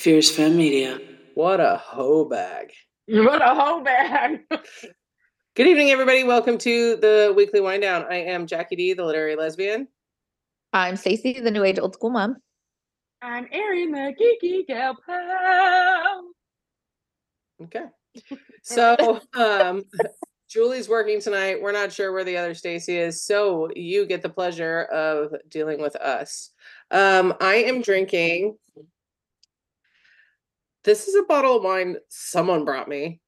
Fierce Femme Media. What a hoe bag. What a hoe bag. Good evening, everybody. Welcome to the weekly wind down. I am Jackie D, the literary lesbian. I'm Stacy, the new age old school mom. I'm Erin, the geeky gal pal. Okay. So um Julie's working tonight. We're not sure where the other Stacy is, so you get the pleasure of dealing with us. Um, I am drinking. This is a bottle of wine someone brought me.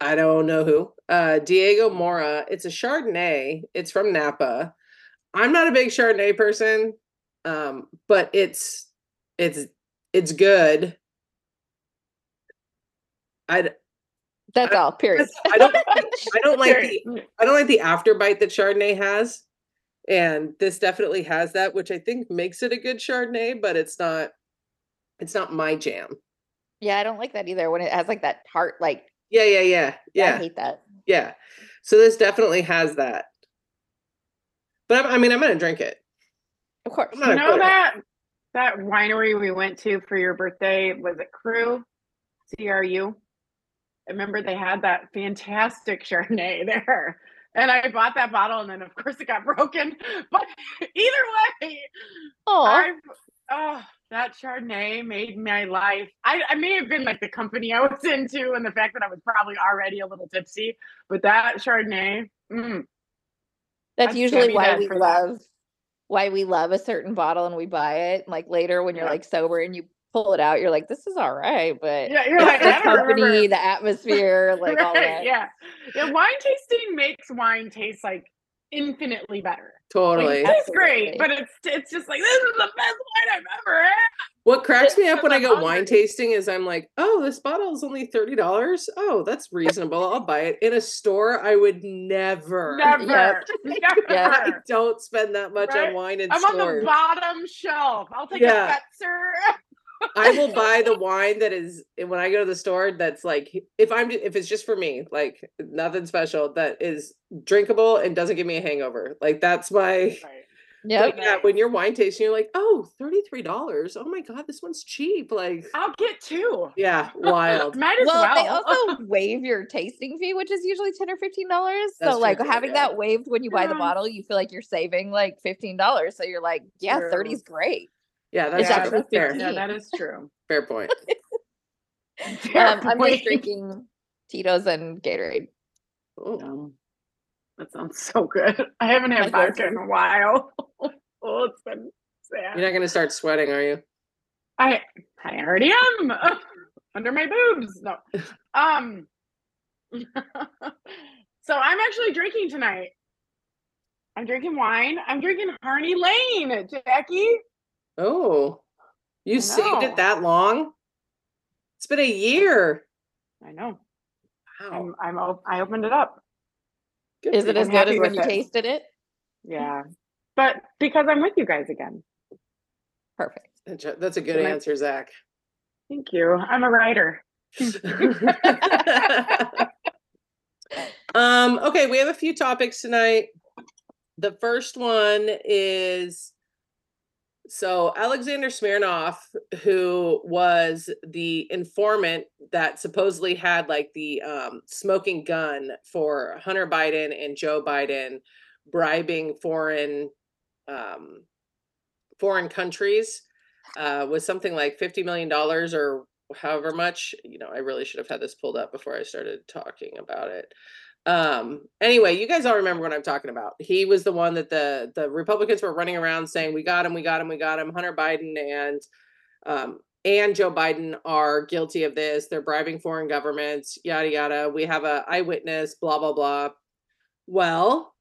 I don't know who. Uh, Diego Mora. It's a Chardonnay. It's from Napa. I'm not a big Chardonnay person, um, but it's it's it's good. I That's I- all. Period. I don't I don't like the I don't like the afterbite that Chardonnay has. And this definitely has that, which I think makes it a good Chardonnay, but it's not it's not my jam. yeah, I don't like that either. When it has like that tart, like Yeah, yeah, yeah. Yeah. I hate that. Yeah. So this definitely has that. But I'm, I mean, I'm gonna drink it. Of course. I'm You know that that winery we went to for your birthday was it Crew? C R U. I remember they had that fantastic Chardonnay there. And I bought that bottle and then of course it got broken. But either way, Oh, I've oh that Chardonnay made my life. I, I may have been like the company I was into and the fact that I was probably already a little tipsy, but that Chardonnay, mm, that's usually why dead we love why we love a certain bottle and we buy it. Like later when you're Yeah. like sober and you pull it out, you're like, this is all right, but yeah, you're like, don't company, remember. the atmosphere, like all Right, that. Yeah. Yeah. Wine tasting makes wine taste like infinitely better. Totally. it tastes great, but it's it's just like this is the best wine I've ever had. What cracks me up when I go wine tasting is I'm like, oh, this bottle is only $30. Oh, that's reasonable. I'll buy it. In a store, I would never. Never. Yep. Never. I don't spend that much Right? on wine in I'm on the bottom shelf. I'll take Yeah. a Fetzer. I will buy the wine that is eh, when I go to the store. That's like if I'm if it's just for me, like nothing special. That is drinkable and doesn't give me a hangover. Like that's my. Right. Yep. But yeah, when you're wine tasting, you're like, oh, $33. Oh my god, this one's cheap. Like, I'll get two. yeah, wild. Might as Well, well. they also waive your tasting fee, which is usually ten or fifteen dollars. That's So, like true, having yeah. that waived when you buy the bottle, you feel like you're saving like fifteen dollars. So you're like, yeah, True. thirty is great. Yeah, that's, It's yeah, true. actually that's, fair. yeah, that is true. Fair point. Fair Um, I'm point. just drinking Tito's and Gatorade. Um, that sounds so good. I haven't My had vodka in a while. oh, it's been sad. you're not gonna start sweating, are you? I I already am under my boobs. No. Um so I'm actually drinking tonight. I'm drinking wine. I'm drinking Harney Lane, Jackie. Oh, you I saved know. it that long? It's been a year. I know. Wow. I'm I'm op- I opened it up. Good Is it as I'm good happy as when with you it. tasted it? Yeah. But because I'm with you guys again. Perfect. That's- That's a good Am I- answer, Zach. Thank you. I'm a writer. um, okay, we have a few topics tonight. The first one is so Alexander Smirnov, who was the informant that supposedly had like the um, smoking gun for Hunter Biden and Joe Biden bribing foreign um, foreign countries uh, was something like fifty million dollars or however much. You know, I really should have had this pulled up before I started talking about it. Um, anyway, you guys all remember what I'm talking about. He was the one that the the Republicans were running around saying, "We got him, we got him, we got him." Hunter Biden and um, and Joe Biden are guilty of this. They're bribing foreign governments, yada yada. We have a eyewitness, blah blah blah. Well,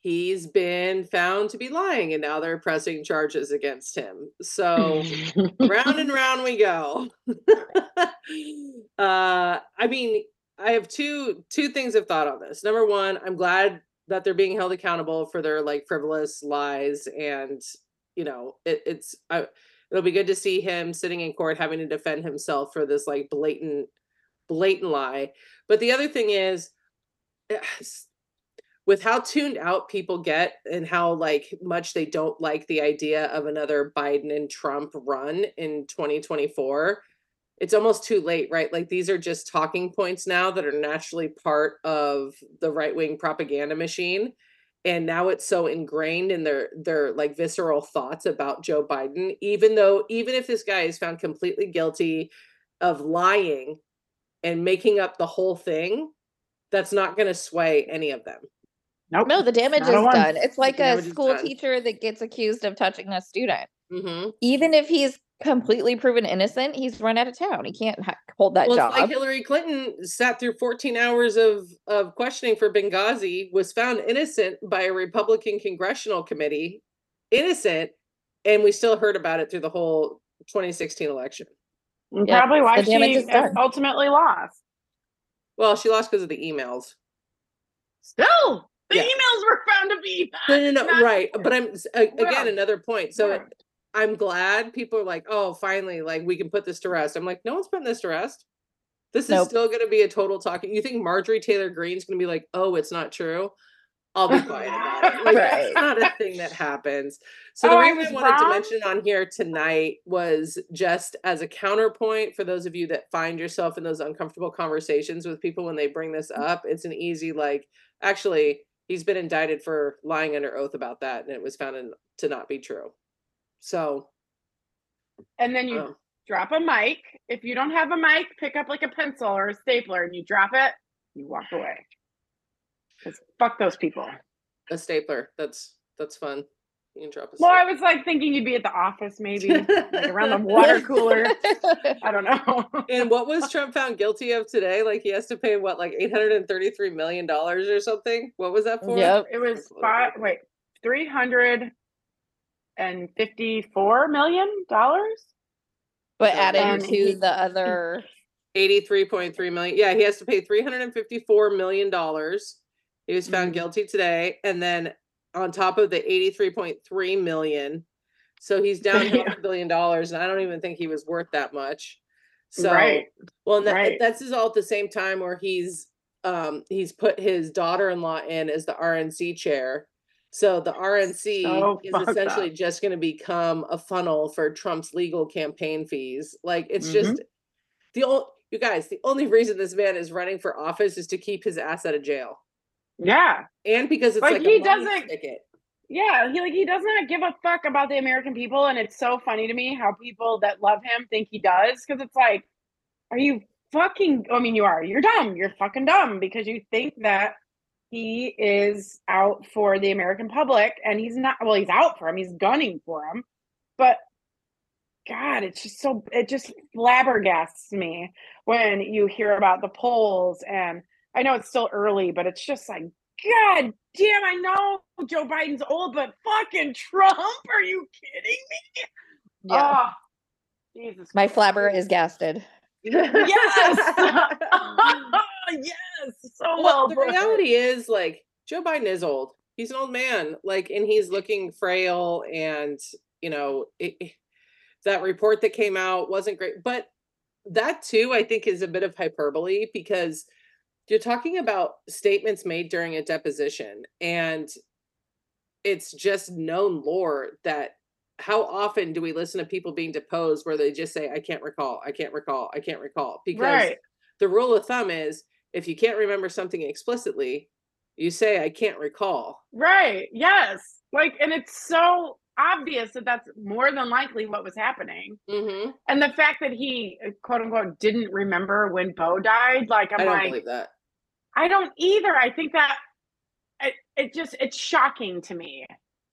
he's been found to be lying, and now they're pressing charges against him. So round and round we go. uh, I mean, I have two two things I've thought on this. Number one, I'm glad that they're being held accountable for their like frivolous lies, and you know, it, it's I, it'll be good to see him sitting in court having to defend himself for this like blatant blatant lie. But the other thing is, eh, with how tuned out people get and how like much they don't like the idea of another Biden and Trump run in 2024, it's almost too late, right? Like these are just talking points now that are naturally part of the right-wing propaganda machine. And now it's so ingrained in their their like visceral thoughts about Joe Biden, even though even if this guy is found completely guilty of lying and making up the whole thing, that's not going to sway any of them. Nope. No, the damage is Not a one. done. It's like a school teacher that gets accused of touching a student. Mm-hmm. Even if he's completely proven innocent, he's run out of town. He can't ha- hold that Well, job. it's like Hillary Clinton sat through 14 hours of of questioning for Benghazi, was found innocent by a Republican congressional committee, innocent, and we still heard about it through the whole 2016 election. Yeah, Probably why the she ultimately lost. Well, she lost because of the emails. Still, the Yeah. emails were found to be. No, no, no, right. But I'm s- a- again Well, another point. So yeah. It- I'm glad people are like, oh, finally, like we can put this to rest. I'm like, no one's putting this to rest. This is still going to be a total talking. You think Marjorie Taylor Greene's going to be like, oh, it's not true? I'll be quiet about it. Like that's not a thing that happens. So the Oh, I reason I, was wanted to mention on here tonight was just as a counterpoint for those of you that find yourself in those uncomfortable conversations with people when they bring this mm-hmm. up. It's an easy like, actually, he's been indicted for lying under oath about that, and it was found in, to not be true. So, And then you um, drop a mic. If you don't have a mic, pick up like a pencil or a stapler and you drop it, you walk away. 'Cause fuck those people. a stapler. That's that's fun. You can drop a Well, I was like thinking you'd be at the office maybe, like around the water cooler. I don't know. And what was Trump found guilty of today? Like he has to pay what, like eight hundred and thirty-three million dollars or something? What was that for? Yep. It was five, wait, three hundred and fifty-four million dollars. but So added And to he- the other Eighty-three point three million. Yeah, he has to pay three hundred and fifty-four million dollars. He was found Mhm. guilty today, and then on top of the eighty-three point three million, so he's down Yeah. half a billion dollars, and I don't even think he was worth that much. So, Right. well, that, right. that's is all at the same time where he's um he's put his daughter-in-law in as the RNC chair. So the RNC So is essentially just going to become a funnel for Trump's legal campaign fees. Like it's Mhm. just the old you guys, the only reason this man is running for office is to keep his ass out of jail. Yeah. And because it's Like, like, he doesn't- ticket. Yeah, he like he does not give a fuck about the American people, and it's so funny to me how people that love him think he does because it's like, are you fucking? I mean, you are. You're dumb. You're fucking dumb because you think that he is out for the American public, and he's not. Well, he's out for him. He's gunning for him, but God, it's just so. It just flabbergasts me when you hear about the polls, and I know it's still early, but it's just like God damn, I know Joe Biden's old, but fucking Trump, are you kidding me? yeah. Oh, Jesus. My flabber is gasted. Yes. yes. So well, well. the put. reality is like Joe Biden is old. He's an old man, like, and he's looking frail. And you know, it, it- that report that came out wasn't great, but that too, I think, is a bit of hyperbole because you're talking about statements made during a deposition, and it's just known lore that how often do we listen to people being deposed where they just say, "I can't recall, I can't recall, I can't recall," because Right. the rule of thumb is if you can't remember something explicitly, you say, I can't recall. Right. Yes. Like, and it's so obvious that that's more than likely what was happening. Mm-hmm. And the fact that he, uh, quote unquote, didn't remember when Beau died, like, I'm I don't like, believe that. I don't either. I think that it, it just it's shocking to me.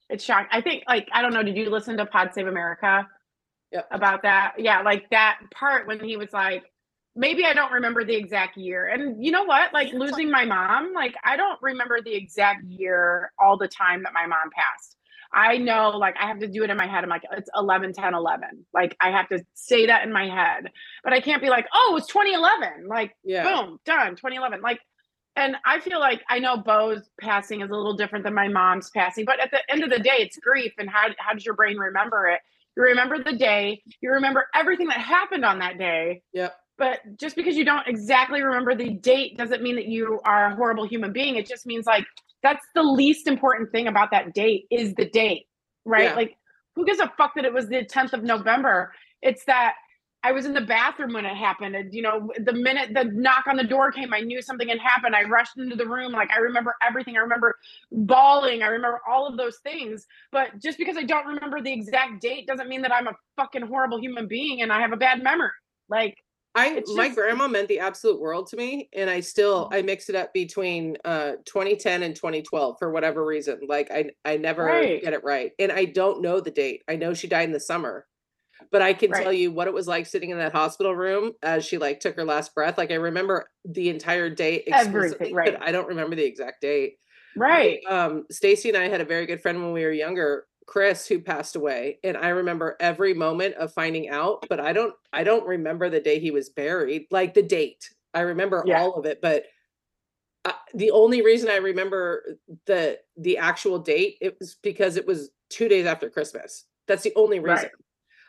It's shocking. I think like I don't know. Did you listen to Pod Save America? Yep. About that, yeah, like that part when he was like, maybe I don't remember the exact year. And you know what? Like losing my mom, like I don't remember the exact year all the time that my mom passed. I know like I have to do it in my head. I'm like, it's 11, 10, 11. Like I have to say that in my head, but I can't be like, oh, it's 2011. Like Yeah. boom, done, 2011. Like, and I feel like I know Beau's passing is a little different than my mom's passing, but at the end of the day, it's grief. And how, how does your brain remember it? You remember the day, you remember everything that happened on that day. Yep. But just because you don't exactly remember the date doesn't mean that you are a horrible human being. It just means like that's the least important thing about that date is the date, right? Yeah. Like, who gives a fuck that it was the 10th of November? It's that I was in the bathroom when it happened. And, you know, the minute the knock on the door came, I knew something had happened. I rushed into the room. Like, I remember everything. I remember bawling. I remember all of those things. But just because I don't remember the exact date doesn't mean that I'm a fucking horrible human being and I have a bad memory. Like, I It's my just- grandma meant the absolute world to me, and I still I mix it up between uh 2010 and 2012 for whatever reason. Like I I never Right. get it right, and I don't know the date. I know she died in the summer, but I can Right. tell you what it was like sitting in that hospital room as she like took her last breath. Like I remember the entire date Everything, right. but I don't remember the exact date. right. Um, Stacy and I had a very good friend when we were younger, Chris, who passed away, and I remember every moment of finding out, but I don't I don't remember the day he was buried, like the date. I remember Yeah. all of it, but uh, the only reason I remember the the actual date it was because it was 2 days after Christmas. That's the only reason.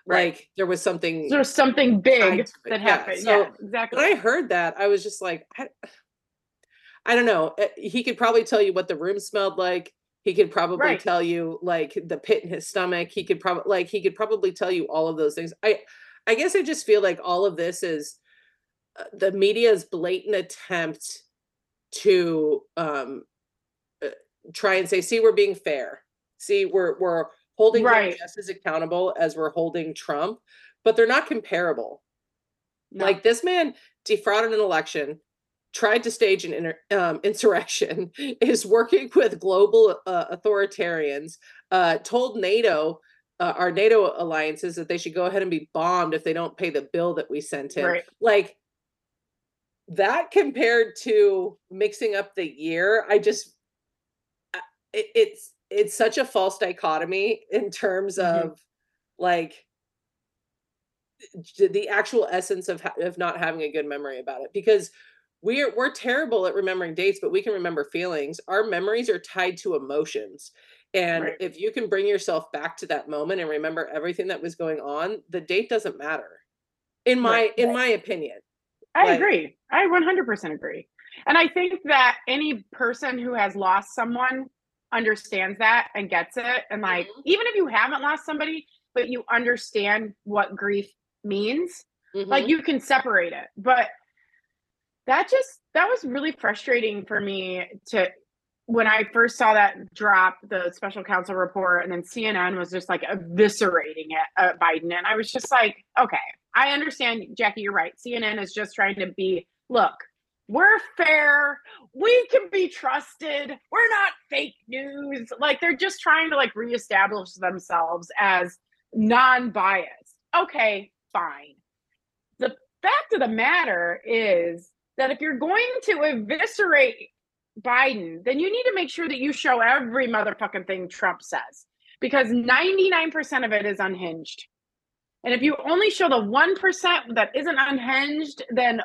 Right. Like there was something There's something big that yeah, happened. so yeah, exactly. when I heard that, I was just like, I, I don't know. Uh, He could probably tell you what the room smelled like. He could probably Right. tell you like the pit in his stomach. He could probably like he could probably tell you all of those things. I I guess I just feel like all of this is uh, the media's blatant attempt to um uh, try and say, see, we're being fair. See, we're we're holding him Right. just as accountable as we're holding Trump, but they're not comparable. No. Like this man defrauded an election, tried to stage an inter- um, insurrection, is working with global uh, authoritarians, uh, told NATO, uh, our NATO alliances, that they should go ahead and be bombed if they don't pay the bill that we sent him. Right. Like that compared to mixing up the year, I just, it, it's it's such a false dichotomy in terms Mhm. of like the actual essence of ha- of not having a good memory about it because we're we're terrible at remembering dates but we can remember feelings our memories are tied to emotions and Right. if you can bring yourself back to that moment and remember everything that was going on the date doesn't matter in my Right, in my opinion I like- agree. I 100% agree. And I think that any person who has lost someone understands that and gets it. And like, Mhm. even if you haven't lost somebody, but you understand what grief means, like Mhm. you can separate it. But that just, that was really frustrating for me to, when I first saw that drop, the special counsel report, and then CNN was just like eviscerating it, uh, Biden. And I was just like, okay, I understand, Jackie, you're right. CNN is just trying to be, look, we're fair. We can be trusted. We're not fake news. Like they're just trying to like reestablish themselves as non-biased. Okay, fine. The fact of the matter is that if you're going to eviscerate Biden, then you need to make sure that you show every motherfucking thing Trump says because 99% of it is unhinged. And if you only show the 1% that isn't unhinged, then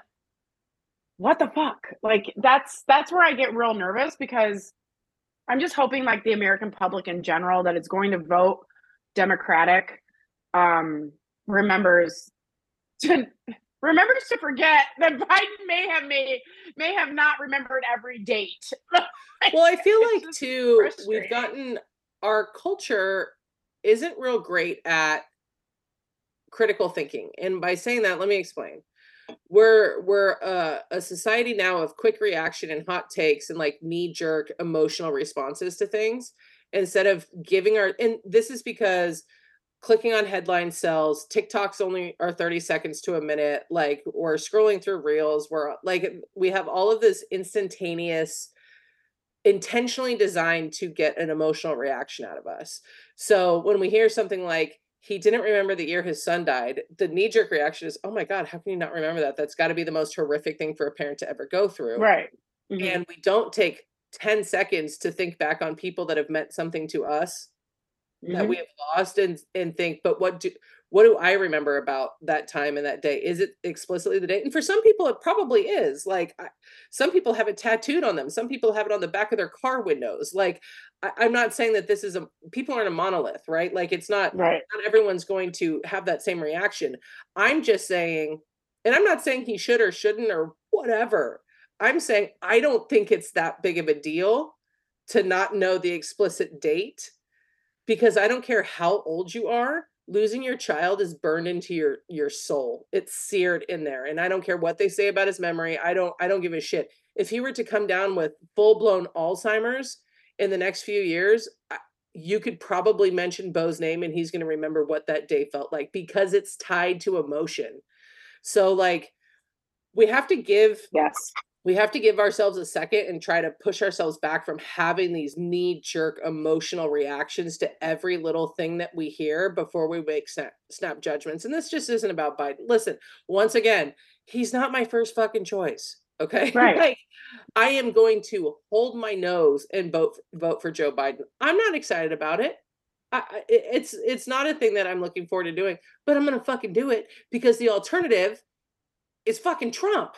what the fuck? Like that's that's where I get real nervous because I'm just hoping like the American public in general that it's going to vote Democratic um remembers to remembers to forget that Biden may have made may have not remembered every date. well i feel like too we've gotten our culture isn't real great at critical thinking. And by saying that let me explain. We're we're uh, a society now of quick reaction and hot takes and like knee jerk emotional responses to things instead of giving our and this is because clicking on headline cells tiktoks only are 30 seconds to a minute like we're scrolling through reels we're like we have all of this instantaneous intentionally designed to get an emotional reaction out of us so when we hear something like he didn't remember the year his son died, the knee jerk reaction is, oh my God, how can you not remember that? That's got to be the most horrific thing for a parent to ever go through. right. Mhm. And we don't take 10 seconds to think back on people that have meant something to us that Mhm. we have lost and and think, but what do what do I remember about that time and that day? Is it explicitly the date? And for some people, it probably is. Like I, some people have it tattooed on them. Some people have it on the back of their car windows. Like I, I'm not saying that this is a people aren't a monolith, right? Like it's not right. not everyone's going to have that same reaction. I'm just saying, and I'm not saying he should or shouldn't or whatever. I'm saying I don't think it's that big of a deal to not know the explicit date because I don't care how old you are, losing your child is burned into your your soul. It's seared in there. And I don't care what they say about his memory. I don't I don't give a shit. If he were to come down with full-blown Alzheimer's in the next few years, I- you could probably mention Beau's name and he's going to remember what that day felt like because it's tied to emotion. So like we have to give Yes. We have to give ourselves a second and try to push ourselves back from having these knee jerk emotional reactions to every little thing that we hear before we make snap, snap judgments. And this just isn't about Biden. Listen, once again, he's not my first fucking choice. Okay. Right. like, I am going to hold my nose and vote vote for Joe Biden. I'm not excited about it. I, I- it- it's it's not a thing that I'm looking forward to doing, but I'm gonna fucking do it because the alternative is fucking Trump.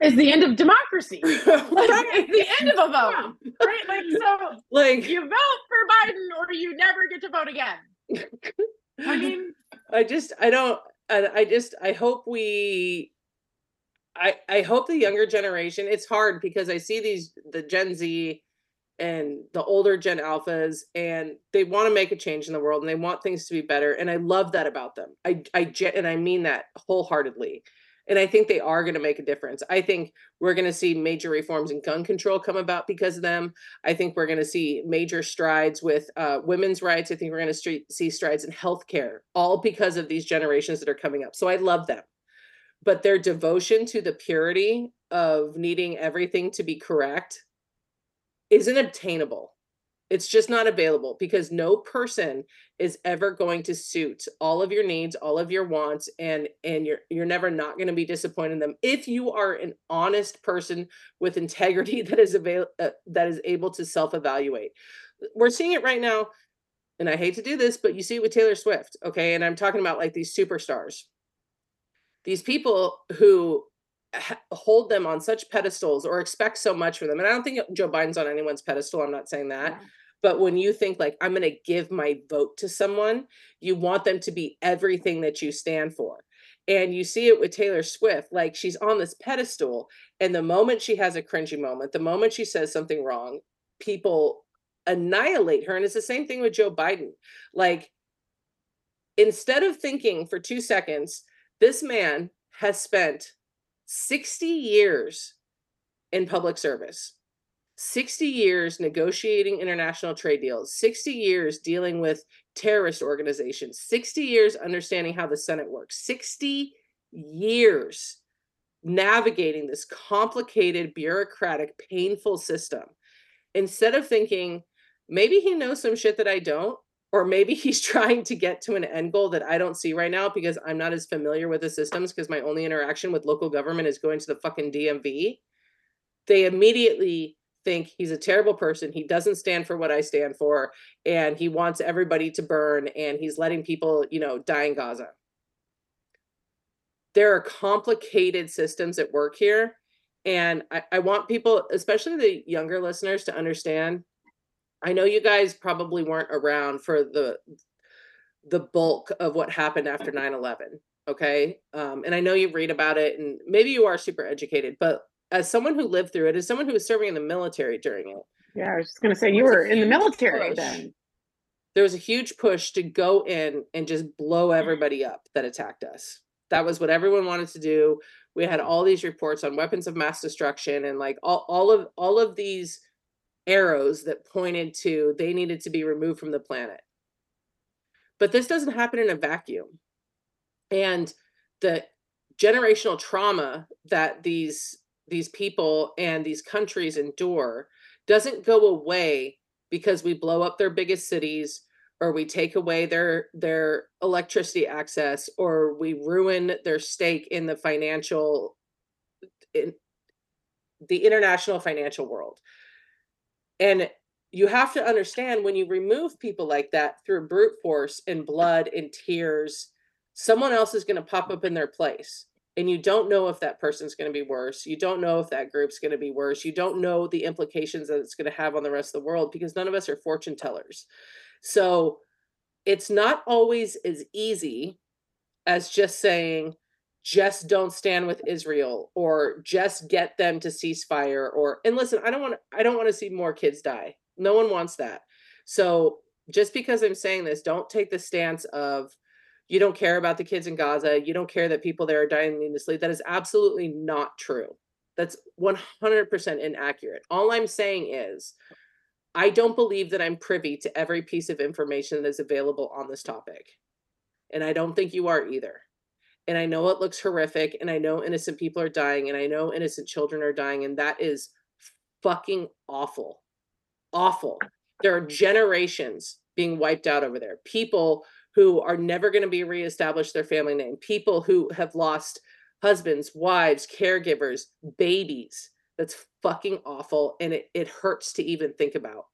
It's the end of democracy. Like, Right. it's the end of a vote. Right? Like so like you vote for Biden or you never get to vote again. I mean, I just I don't I, I just I hope we I I hope the younger generation it's hard because I see these the Gen Z and the older Gen Alphas and they want to make a change in the world and they want things to be better and I love that about them. I I and I mean that wholeheartedly. And I think they are going to make a difference. I think we're going to see major reforms in gun control come about because of them. I think we're going to see major strides with uh, women's rights. I think we're going to see strides in healthcare, all because of these generations that are coming up. So I love them. But their devotion to the purity of needing everything to be correct isn't obtainable. It's just not available because no person is ever going to suit all of your needs, all of your wants, and and you're you're never not going to be disappointed in them if you are an honest person with integrity that is avail uh, that is able to self-evaluate. We're seeing it right now, and I hate to do this, but you see it with Taylor Swift, okay? And I'm talking about like these superstars, these people who hold them on such pedestals or expect so much from them. And I don't think Joe Biden's on anyone's pedestal. I'm not saying that. Yeah. But when you think like I'm going to give my vote to someone, you want them to be everything that you stand for. And you see it with Taylor Swift, like she's on this pedestal, and the moment she has a cringy moment, the moment she says something wrong, people annihilate her. And it's the same thing with Joe Biden. Like, instead of thinking for two seconds, this man has spent 60 years in public service. 60 years negotiating international trade deals, 60 years dealing with terrorist organizations, 60 years understanding how the Senate works, 60 years navigating this complicated, bureaucratic, painful system. Instead of thinking, maybe he knows some shit that I don't, or maybe he's trying to get to an end goal that I don't see right now because I'm not as familiar with the systems because my only interaction with local government is going to the fucking DMV. They immediately think he's a terrible person. He doesn't stand for what I stand for, and he wants everybody to burn, and he's letting people, you know, die in Gaza. There are complicated systems at work here. And I, I want people, especially the younger listeners, to understand. I know you guys probably weren't around for the the bulk of what happened after 9-11 okay um, and i know you read about it and maybe you are super educated but as someone who lived through it as someone who was serving in the military during it yeah, I was just gonna say you were in the military push. then. there was a huge push to go in and just blow mm-hmm. everybody up that attacked us. That was what everyone wanted to do. We had all these reports on weapons of mass destruction and like all, all of all of these arrows that pointed to they needed to be removed from the planet. But this doesn't happen in a vacuum. And the generational trauma that these these people and these countries endure doesn't go away because we blow up their biggest cities or we take away their their electricity access or we ruin their stake in the financial in the international financial world. And you have to understand when you remove people like that through brute force and blood and tears someone else is going to pop up in their place and you don't know if that person's going to be worse you don't know if that group's going to be worse you don't know the implications that it's going to have on the rest of the world because none of us are fortune tellers so it's not always as easy as just saying just don't stand with Israel or just get them to cease fire or and listen I don't want I don't want to see more kids die No one wants that. So just because I'm saying this, don't take the stance of you don't care about the kids in Gaza, you don't care that people there are dying needlessly. That is absolutely not true. That's 100% inaccurate. All I'm saying is, I don't believe that I'm privy to every piece of information that is available on this topic. And I don't think you are either. And I know it looks horrific, and I know innocent people are dying, and I know innocent children are dying, and that is fucking awful. Awful. There are generations being wiped out over there. People who are never going to be reestablished their family name, people who have lost husbands, wives, caregivers, babies. That's fucking awful. And it, it hurts to even think about.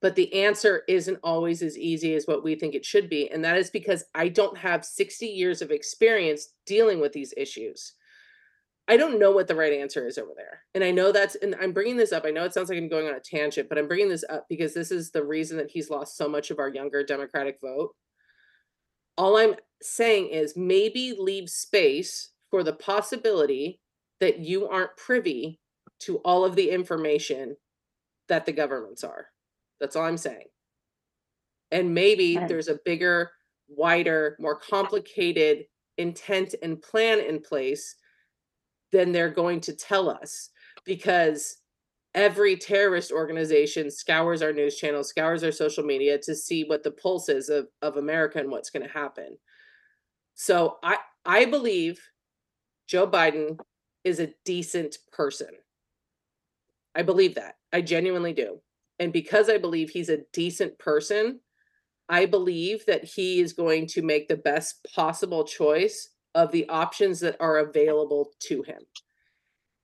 But the answer isn't always as easy as what we think it should be. And that is because I don't have 60 years of experience dealing with these issues. I don't know what the right answer is over there. And I know that's, and I'm bringing this up. I know it sounds like I'm going on a tangent, but I'm bringing this up because this is the reason that he's lost so much of our younger Democratic vote. All I'm saying is maybe leave space for the possibility that you aren't privy to all of the information that the governments are. That's all I'm saying. And maybe there's a bigger, wider, more complicated intent and plan in place than they're going to tell us because every terrorist organization scours our news channels, scours our social media to see what the pulse is of, of America and what's going to happen. So I I believe Joe Biden is a decent person. I believe that. I genuinely do. And because I believe he's a decent person, I believe that he is going to make the best possible choice of the options that are available to him.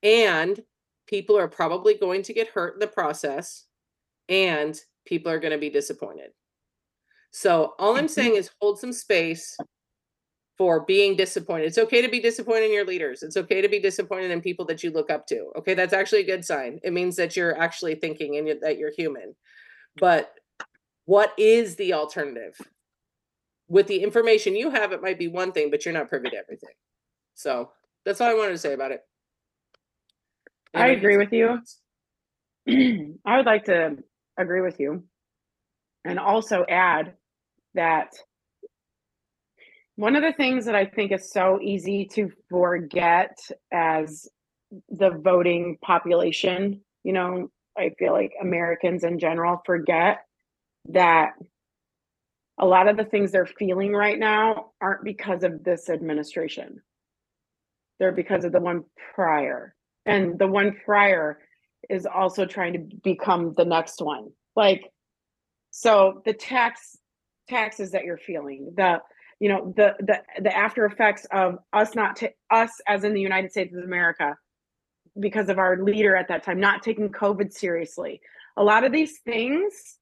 And people are probably going to get hurt in the process, and people are going to be disappointed. So, all I'm saying is hold some space for being disappointed. It's okay to be disappointed in your leaders. It's okay to be disappointed in people that you look up to. Okay, that's actually a good sign. It means that you're actually thinking and that you're human. But what is the alternative? With the information you have, it might be one thing, but you're not privy to everything. So that's all I wanted to say about it. I agree with you. I would like to agree with you and also add that one of the things that I think is so easy to forget as the voting population, you know, I feel like Americans in general forget that a lot of the things they're feeling right now aren't because of this administration. They're because of the one prior. And the one prior is also trying to become the next one. Like, so the tax taxes that you're feeling, the you know the the the after effects of us not to us as in the United States of America because of our leader at that time not taking COVID seriously. A lot of these things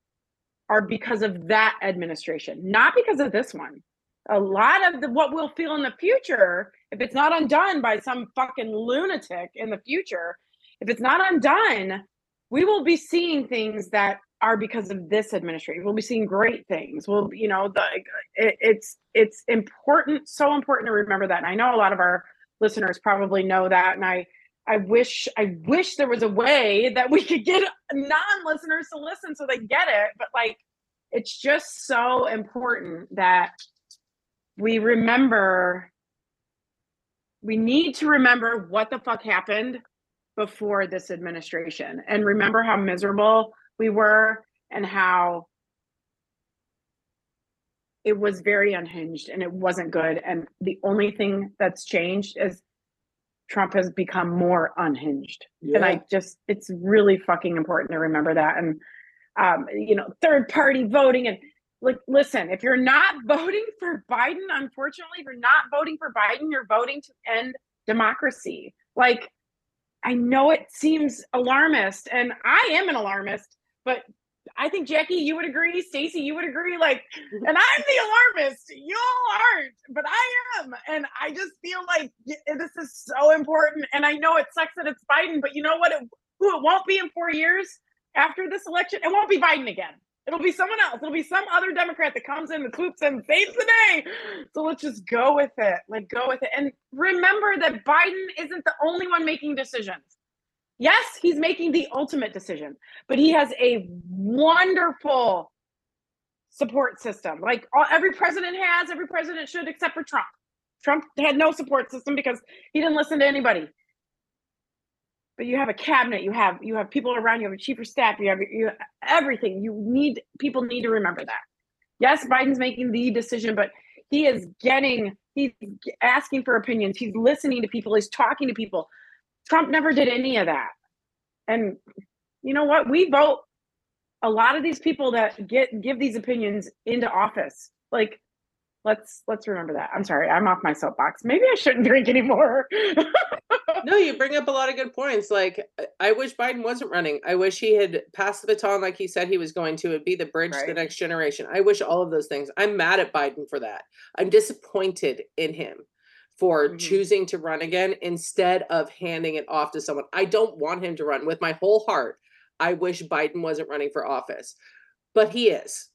are because of that administration, not because of this one. A lot of the what we'll feel in the future, if it's not undone by some fucking lunatic in the future, if it's not undone, we will be seeing things that are because of this administration. We'll be seeing great things. We'll, you know, the it, it's it's important, so important to remember that. And I know a lot of our listeners probably know that, and I I wish I wish there was a way that we could get non-listeners to listen so they get it, but like it's just so important that we remember we need to remember what the fuck happened before this administration and remember how miserable we were and how it was very unhinged and it wasn't good. And the only thing that's changed is Trump has become more unhinged. And I just, it's really fucking important to remember that. And, um, you know, third party voting and like, listen, if you're not voting for Biden, unfortunately, if you're not voting for Biden, you're voting to end democracy. Like, I know it seems alarmist and I am an alarmist, but I think Jackie, you would agree. Stacy, you would agree. Like, mm-hmm. and I'm the alarmist. You all aren't, but I am. And I just feel like this is so important. And I know it sucks that it's Biden, but you know what? It, who it won't be in four years after this election? It won't be Biden again. It'll be someone else. It'll be some other Democrat that comes in and swoops and saves the day. So let's just go with it. Like, go with it. And remember that Biden isn't the only one making decisions. Yes, he's making the ultimate decision, but he has a wonderful support system. Like all, every president has, every president should, except for Trump. Trump had no support system because he didn't listen to anybody. But you have a cabinet, you have you have people around, you have a chief of staff, you have you everything. You need people need to remember that. Yes, Biden's making the decision, but he is getting he's asking for opinions. He's listening to people. He's talking to people. Trump never did any of that. And you know what? We vote a lot of these people that get give these opinions into office. Like let's let's remember that. I'm sorry, I'm off my soapbox. Maybe I shouldn't drink anymore. no, you bring up a lot of good points. Like, I wish Biden wasn't running. I wish he had passed the baton like he said he was going to. It'd be the bridge right. to the next generation. I wish all of those things. I'm mad at Biden for that. I'm disappointed in him for mm-hmm. choosing to run again instead of handing it off to someone. I don't want him to run with my whole heart. I wish Biden wasn't running for office, but he is.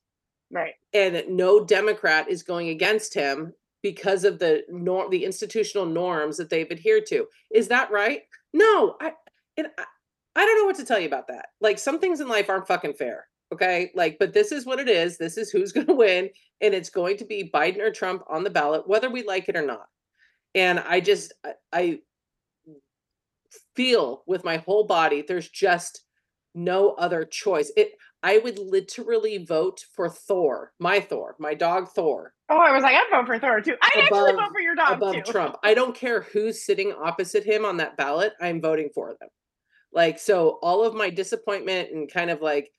Right. And no Democrat is going against him because of the norm the institutional norms that they've adhered to. Is that right? No. I and I, I don't know what to tell you about that. Like some things in life aren't fucking fair. Okay? Like but this is what it is. This is who's going to win and it's going to be Biden or Trump on the ballot whether we like it or not. And I just I, I feel with my whole body there's just no other choice. It I would literally vote for Thor, my Thor, my dog Thor. Oh, I was like, I'd vote for Thor too. I'd actually vote for your dog above too. Trump. I don't care who's sitting opposite him on that ballot. I'm voting for them. Like so, all of my disappointment and kind of like,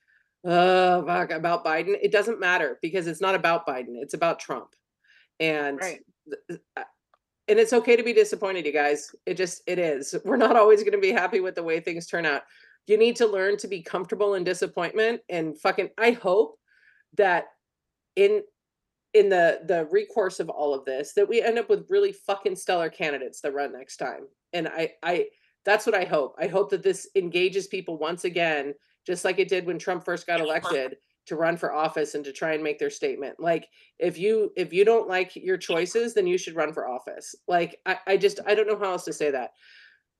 uh, fuck about Biden. It doesn't matter because it's not about Biden. It's about Trump, and. Right. And it's okay to be disappointed, you guys. It just it is. We're not always going to be happy with the way things turn out you need to learn to be comfortable in disappointment and fucking i hope that in in the the recourse of all of this that we end up with really fucking stellar candidates that run next time and i i that's what i hope i hope that this engages people once again just like it did when trump first got elected to run for office and to try and make their statement like if you if you don't like your choices then you should run for office like i, I just i don't know how else to say that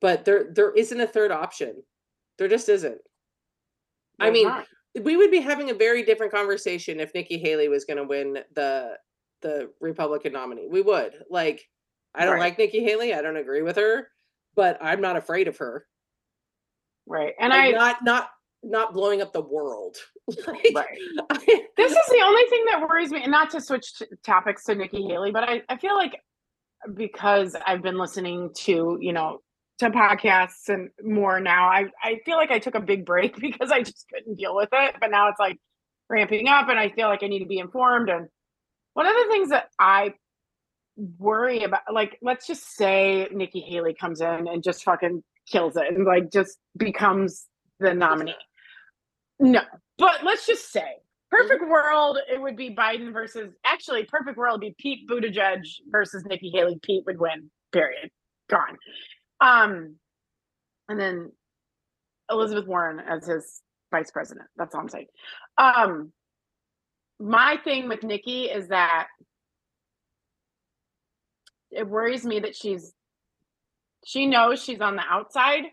but there there isn't a third option there just isn't. I mean, not. we would be having a very different conversation if Nikki Haley was going to win the the Republican nominee. We would. Like I don't right. like Nikki Haley. I don't agree with her, but I'm not afraid of her. Right. And like I not not not blowing up the world. like, right. I, this is the only thing that worries me, and not to switch t- topics to Nikki Haley, but I, I feel like because I've been listening to, you know, to podcasts and more now. I, I feel like I took a big break because I just couldn't deal with it. But now it's like ramping up and I feel like I need to be informed. And one of the things that I worry about, like, let's just say Nikki Haley comes in and just fucking kills it and like just becomes the nominee. No, but let's just say perfect world, it would be Biden versus actually perfect world would be Pete Buttigieg versus Nikki Haley. Pete would win. Period. Gone. Um, and then Elizabeth Warren as his vice president. That's all I'm saying. Um, my thing with Nikki is that it worries me that she's she knows she's on the outside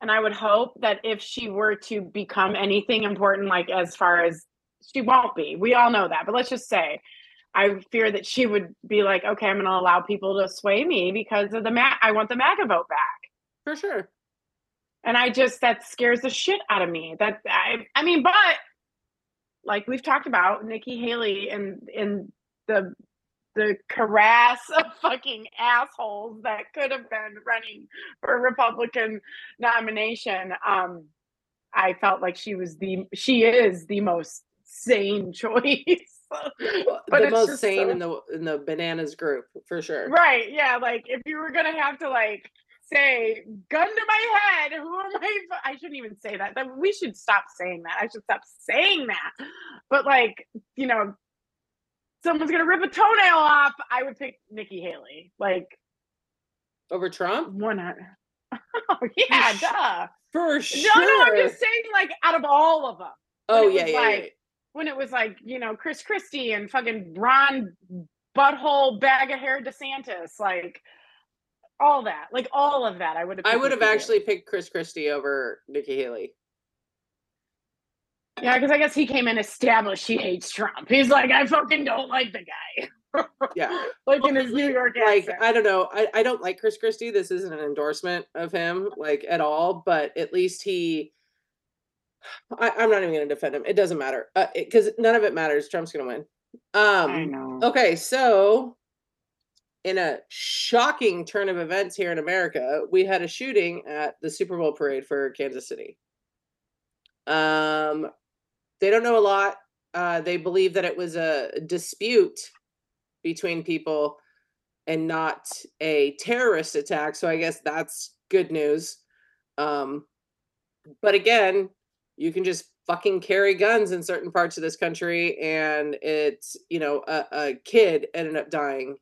and i would hope that if she were to become anything important like as far as she won't be we all know that but let's just say I fear that she would be like, okay, I'm going to allow people to sway me because of the MAGA. I want the MAGA vote back. For sure. And I just, that scares the shit out of me. That, I, I mean, but like we've talked about Nikki Haley and, in the, the caress of fucking assholes that could have been running for Republican nomination. Um, I felt like she was the, she is the most sane choice but the most sane so... in the in the bananas group for sure. Right. Yeah. Like if you were gonna have to like say gun to my head, who am I? I shouldn't even say that. That we should stop saying that. I should stop saying that. But like you know, someone's gonna rip a toenail off. I would pick Nikki Haley. Like over Trump. One hundred. Oh yeah, duh. For sure. No, no, I'm just saying, like, out of all of them. Oh yeah, yeah, like, yeah when it was like you know Chris Christie and fucking Ron butthole bag of hair DeSantis, like all that, like all of that. I would have. I would have actually picked Chris Christie over Nikki Haley. Yeah, because I guess he came in established he hates Trump. He's like, I fucking don't like the guy. Yeah. like in his New York like accent. I don't know. I, I don't like Chris Christie. This isn't an endorsement of him, like at all. But at least he. I, I'm not even going to defend him. It doesn't matter because none of it matters. Trump's going to win. Um, I know. Okay, so in a shocking turn of events here in America, we had a shooting at the Super Bowl parade for Kansas City. Um, they don't know a lot. Uh, they believe that it was a dispute between people and not a terrorist attack. So I guess that's good news. Um, but again, you can just fucking carry guns in certain parts of this country and it's you know a, a kid ended up dying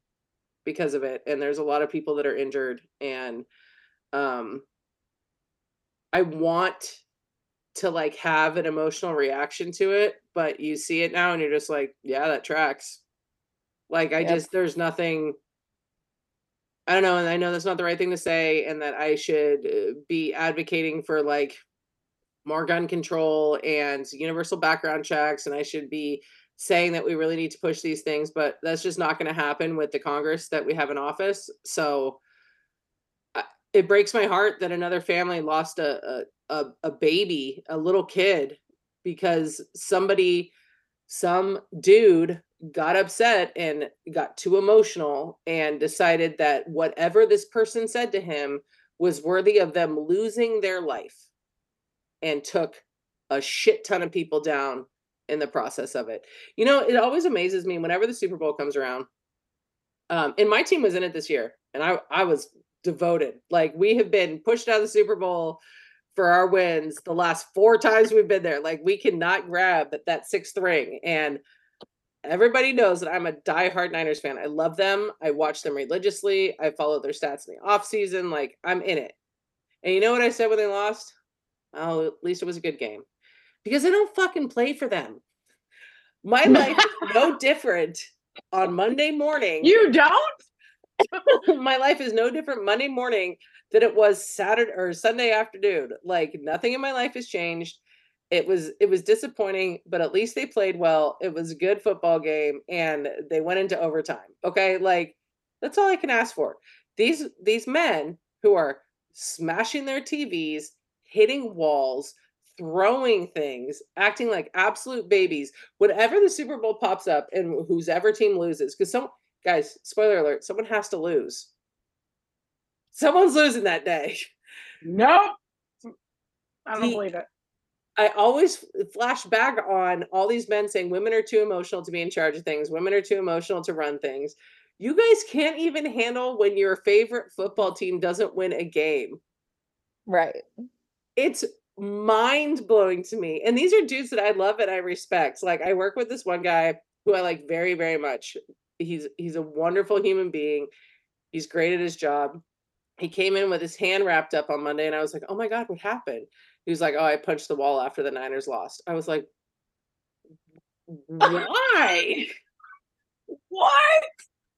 because of it and there's a lot of people that are injured and um i want to like have an emotional reaction to it but you see it now and you're just like yeah that tracks like i Yep. just there's nothing i don't know and i know that's not the right thing to say and that i should uh, be advocating for like more gun control and universal background checks and i should be saying that we really need to push these things but that's just not going to happen with the congress that we have in office so it breaks my heart that another family lost a, a a baby a little kid because somebody some dude got upset and got too emotional and decided that whatever this person said to him was worthy of them losing their life and took a shit ton of people down in the process of it. You know, it always amazes me whenever the Super Bowl comes around. Um, and my team was in it this year, and I I was devoted. Like we have been pushed out of the Super Bowl for our wins the last four times we've been there. Like we cannot grab that, sixth ring. And everybody knows that I'm a diehard Niners fan. I love them. I watch them religiously. I follow their stats in the off season. Like I'm in it. And you know what I said when they lost? Oh, at least it was a good game. Because I don't fucking play for them. My life is no different on Monday morning. you don't? my life is no different Monday morning than it was Saturday or Sunday afternoon. Like nothing in my life has changed. It was it was disappointing, but at least they played well. It was a good football game and they went into overtime. Okay? Like that's all I can ask for. These these men who are smashing their TVs, hitting walls, throwing things, acting like absolute babies. Whenever the Super Bowl pops up and whose ever team loses, because some guys, spoiler alert, someone has to lose. Someone's losing that day. Nope. I don't The- believe it. I always flash back on all these men saying women are too emotional to be in charge of things, women are too emotional to run things. You guys can't even handle when your favorite football team doesn't win a game. Right. It's mind blowing to me. And these are dudes that I love and I respect. Like I work with this one guy who I like very, very much. He's he's a wonderful human being. He's great at his job. He came in with his hand wrapped up on Monday, and I was like, "Oh my god, what happened?" He was like, "Oh, I punched the wall after the Niners lost." I was like, "Why? What?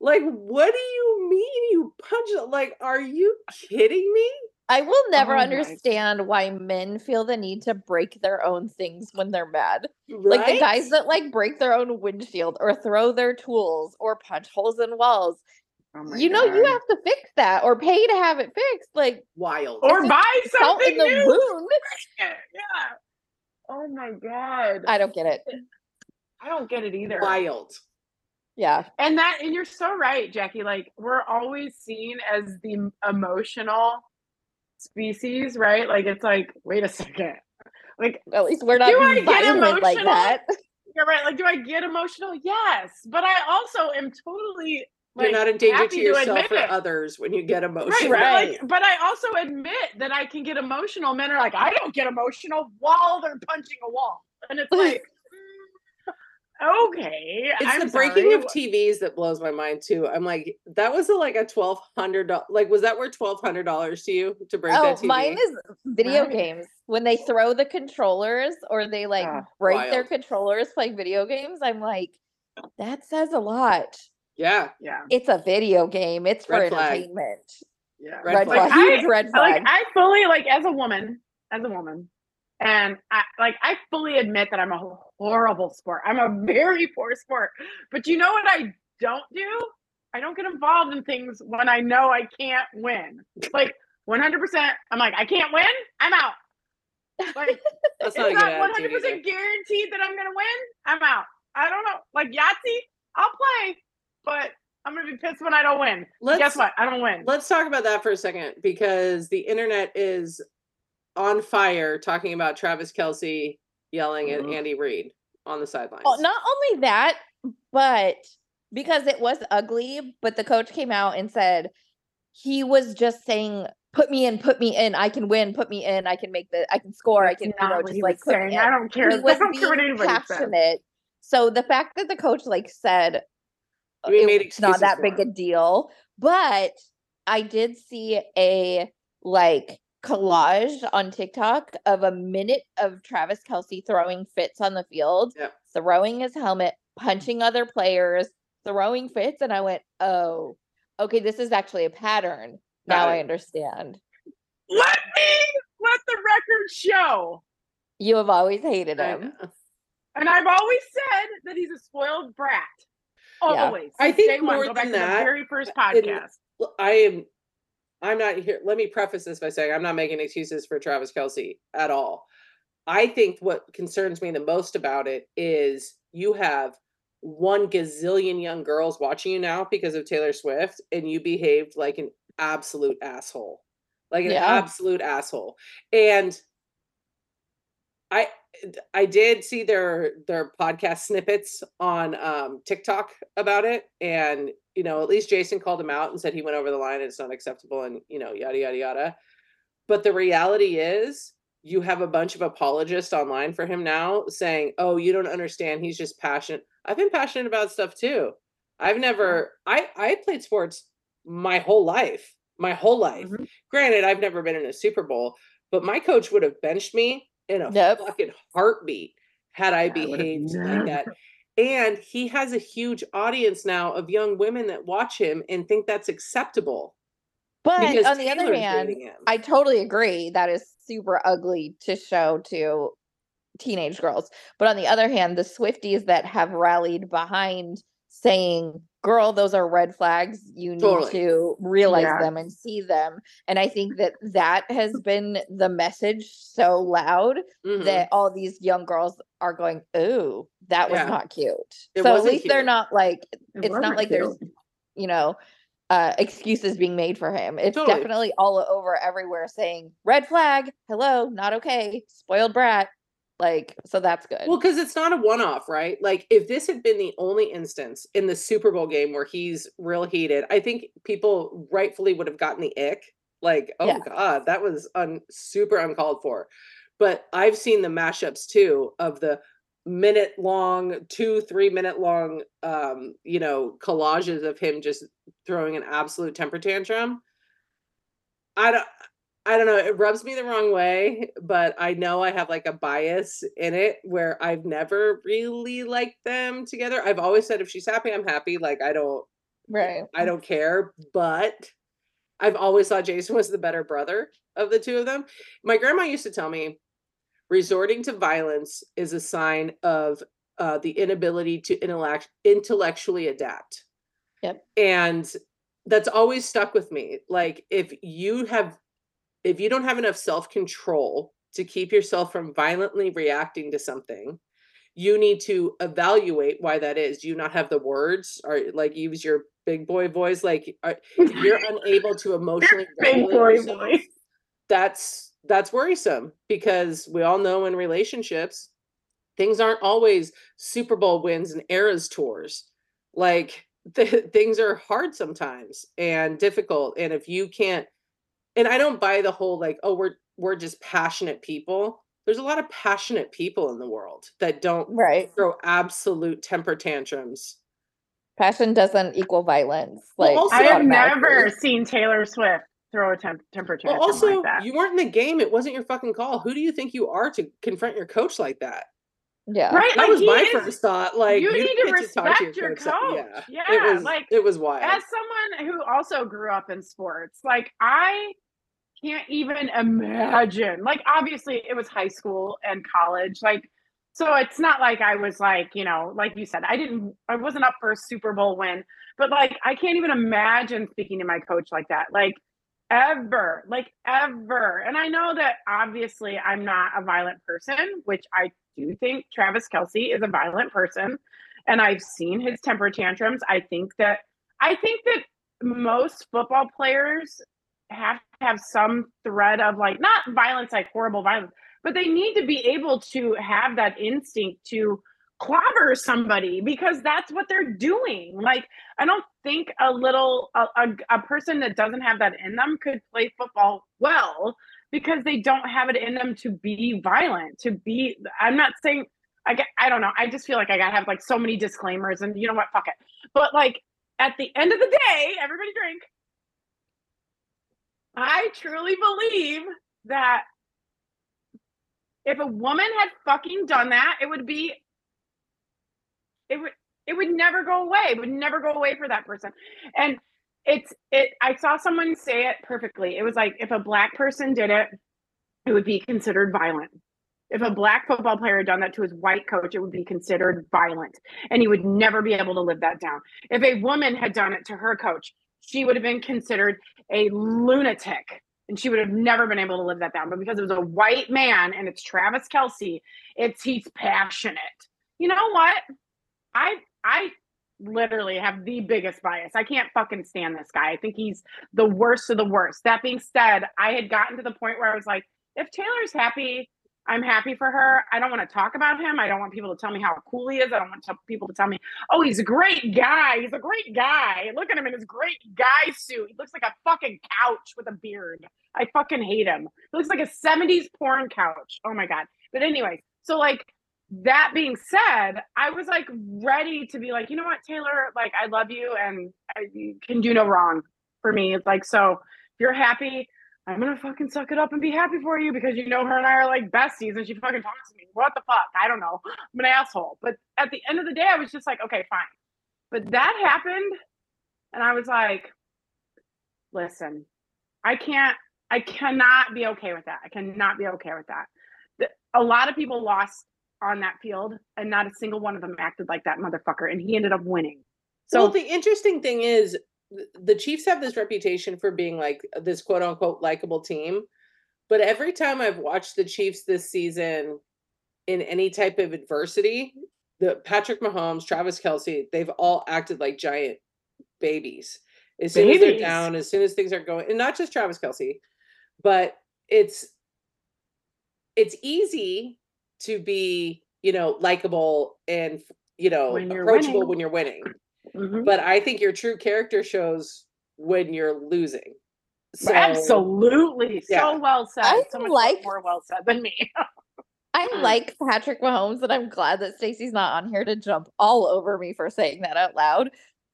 Like, what do you mean you punched? Like, are you kidding me?" I will never Oh my understand why men feel the need to break their own things when they're mad. Right? Like the guys that like break their own windshield or throw their tools or punch holes in walls. Oh my you know you have to fix that or pay to have it fixed. Like wild. or buy something in the new. wound. Yeah. Oh my god. I don't get it. I don't get it either. wild. Yeah. And that and you're so right, Jackie. Like we're always seen as the emotional species, right? Like it's like, wait a second. Like At least we're not Do I get violent like emotional? that. you're right. Like, do I get emotional? Yes. But I also am totally You're not in danger to yourself admit or it. others when you get emotional. Right, Right. But, like, but I also admit that I can get emotional. Men are like, I don't get emotional while they're punching a wall. And it's like, okay. It's I'm the breaking of. TVs that blows my mind too. I'm like, that was a, like a $1200 like was that worth twelve hundred dollars to you to break Oh, that TV? mine is video Right. games. When they throw the controllers or they like Ah, break their controllers playing video games, I'm like, that says a lot. yeah, Yeah. It's a video game. It's for flag. entertainment. Yeah. Red Red flag. flag. I- Huge red I, like flag. I fully like as a woman, as a woman, and I like I fully admit that I'm a horrible sport. I'm a very poor sport. But you know what I don't do? I don't get involved in things when I know I can't win. Like 100. percent I'm like I can't win. I'm out. Like That's not it's not 100 attitude either. percent guaranteed that I'm gonna win. I'm out. I don't know. Like Yahtzee, I'll play, but I'm gonna be pissed when I don't win. Let's Guess what? I don't win. let's talk about that for a second because the internet is on fire talking about Travis Kelce yelling at Mhm. Andy Reid on the sidelines. Oh, not only that, but because it was ugly, but the coach came out and said he was just saying, "Put me in, put me in. I can win. Put me in. I can make the. I can score. I That's can, you not know, what just he like was put me saying. in." I don't care. He I was don't care what being anybody says. So the fact that the coach like said I mean, made it's not that for big a deal, but I did see a like collage on TikTok of a minute of Travis Kelce throwing fits on the field, Yep. throwing his helmet, punching other players, throwing fits, and I went, "Oh, okay, this is actually a pattern." Now Got I understand. Let me let the record show. You have always hated him. And I've always said that he's a spoiled brat. Yeah. Always. I Since think day one. more Go back than to that, the very first podcast. Well, I am I'm not here. Let me preface this by saying I'm not making excuses for Travis Kelce at all. I think what concerns me the most about it is you have one gazillion young girls watching you now because of Taylor Swift, and you behaved like an absolute asshole. Like an Yeah. absolute asshole. And I I did see their their podcast snippets on um TikTok about it and you know at least Jason called him out and said he went over the line and it's not acceptable and you know yada yada yada. But the reality is you have a bunch of apologists online for him now saying oh you don't understand he's just passionate. I've been passionate about stuff too. I've never I I played sports my whole life my whole life. Mhm. granted I've never been in a Super Bowl but my coach would have benched me in a Yep. fucking heartbeat had I I behaved like that. And he has a huge audience now of young women that watch him and think that's acceptable. But because on the other hand. I totally agree. That is super ugly to show to teenage girls. But on the other hand, the Swifties that have rallied behind saying, girl, those are red flags. You need Totally. to realize Yeah. them and see them. And I think that that has been the message so loud Mhm. that all these young girls are going, ooh, that was Yeah. not cute. It so at wasn't least they're not like, It it's not wasn't like there's you know uh excuses being made for him it's Totally. definitely all over everywhere saying red flag hello not okay spoiled brat like so that's good Well, because it's not a one off, right? Like, if this had been the only instance in the Super Bowl game where he's real heated, I think people rightfully would have gotten the ick. Like, oh Yeah. God, that was un- super uncalled for. But I've seen the mashups too of the minute long, two, three minute long, um, you know, collages of him just throwing an absolute temper tantrum. I don't. I don't know. It rubs me the wrong way, but I know I have like a bias in it where I've never really liked them together. I've always said if she's happy, I'm happy. Like I don't, right I don't care. But I've always thought Jason was the better brother of the two of them. My grandma used to tell me, resorting to violence is a sign of uh, the inability to intellect intellectually adapt. Yep. And that's always stuck with me. Like if you have if you don't have enough self-control to keep yourself from violently reacting to something, you need to evaluate why that is. Do you not have the words or like use your big boy voice? Like are, you're unable to emotionally Big boy yourself, voice. that's that's worrisome because we all know in relationships things aren't always Super Bowl wins and eras tours. Like th- things are hard sometimes and difficult and if you can't and I don't buy the whole like oh we're we're just passionate people. There's a lot of passionate people in the world that don't right throw absolute temper tantrums. passion doesn't equal violence Well, like also- I have never seen Taylor Swift throw a temp- temper Well, tantrum also like that. you weren't in the game. It wasn't your fucking call. Who do you think you are to confront your coach like that? Yeah. right? That Like, was my is- first thought. Like you you need to get talk to respect your coach. Yeah, Yeah, it was like, it was wild. as someone who also grew up in sports, like I can't even imagine. Like obviously it was high school and college. Like so it's not like I was like, you know, like you said, I didn't I wasn't up for a Super Bowl win, but like I can't even imagine speaking to my coach like that. Like ever, like ever. And I know that obviously I'm not a violent person, which I do think Travis Kelce is a violent person. And I've seen his temper tantrums. I think that I think that most football players have to have some thread of like not violence, like horrible violence, but they need to be able to have that instinct to clobber somebody because that's what they're doing. Like I don't think a little a, a, a person that doesn't have that in them could play football well because they don't have it in them to be violent, to be I'm not saying I get, I don't know. I just feel like I gotta have like so many disclaimers and you know what, fuck it. But like at the end of the day, everybody drink. I truly believe that if a woman had fucking done that, it would be it would it would never go away. It would never go away for that person. And it's it I saw someone say it perfectly. It was like if a black person did it, it would be considered violent. If a black football player had done that to his white coach, it would be considered violent. And he would never be able to live that down. If a woman had done it to her coach, she would have been considered a lunatic and she would have never been able to live that down. But because it was a white man and it's Travis Kelce, it's he's passionate. You know what? I I literally have the biggest bias. I can't fucking stand this guy. I think he's the worst of the worst. That being said, I had gotten to the point where I was like, if Taylor's happy, I'm happy for her. I don't want to talk about him. I don't want people to tell me how cool he is. I don't want to- people to tell me, oh, he's a great guy. He's a great guy. Look at him in his great guy suit. He looks like a fucking couch with a beard. I fucking hate him. He looks like a 70s porn couch. Oh my God. But, anyways, so like, that being said, I was like ready to be like, you know what, Taylor, like, I love you and I can do no wrong for me. It's like, so if you're happy, I'm gonna fucking suck it up and be happy for you because you know her and I are like besties and she fucking talks to me. What the fuck? I don't know. I'm an asshole. But at the end of the day, I was just like, okay, fine. But that happened, and I was like, listen, I can't, I cannot be okay with that. I cannot be okay with that. A lot of people lost on that field, and not a single one of them acted like that motherfucker, and he ended up winning. So well, the interesting thing is the Chiefs have this reputation for being like this quote unquote likable team. But every time I've watched the Chiefs this season in any type of adversity, the Patrick Mahomes, Travis Kelce, they've all acted like giant babies. As soon as they're down, as soon as things are going, and not just Travis Kelce, but it's it's easy to be, you know, likable and you know When approachable winning. when you're winning mhm. but I think your true character shows when you're losing. So absolutely, yeah. so well said. I so much like- more well said than me. I like Patrick Mahomes, and I'm glad that Stacy's not on here to jump all over me for saying that out loud.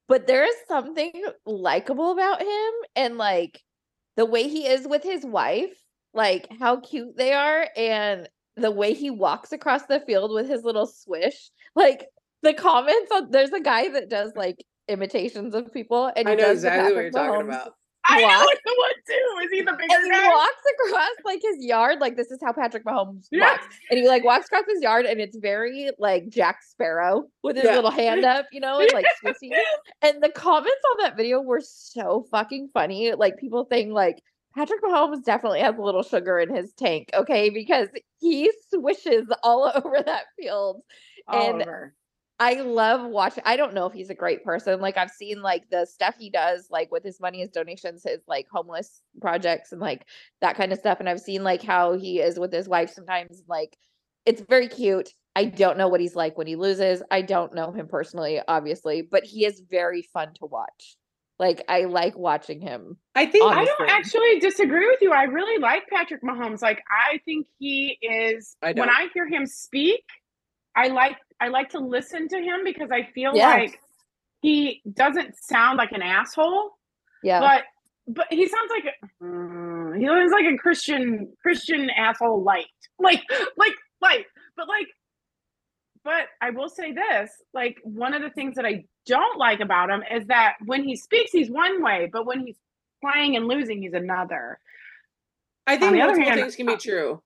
But there is something likable about him, and like the way he is with his wife, like how cute they are, and the way he walks across the field with his little swish. Like the comments on there's a guy that does like imitations of people, and I know does exactly what you're talking Mahomes about. I know Walk. the one too. Is he the bigger and he guy? walks across like his yard like this is how patrick mahomes Yeah. walks and he like walks across his yard and it's very like jack sparrow with his Yeah. little hand up you know and like switching and the comments on that video were so fucking funny like people saying like patrick mahomes definitely has a little sugar in his tank okay because he swishes all over that field and Oliver. I love watching. I don't know if he's a great person. Like I've seen like the stuff he does, like with his money, his donations, his like homeless projects, and like that kind of stuff. And I've seen like how he is with his wife sometimes. Like it's very cute. I don't know what he's like when he loses. I don't know him personally, obviously, but he is very fun to watch. Like I like watching him. I think I don't honestly. actually disagree with you. I really like Patrick Mahomes. Like I think he is I when. I hear him speak, I like I like to listen to him because I feel Yeah. like he doesn't sound like an asshole, Yeah. but but he sounds like mm, he sounds like a Christian Christian asshole light. Like like light. But like but I will say this: like one of the things that I don't like about him is that when he speaks, he's one way, but when he's playing and losing, he's another. I think multiple hand, things can be uh, true.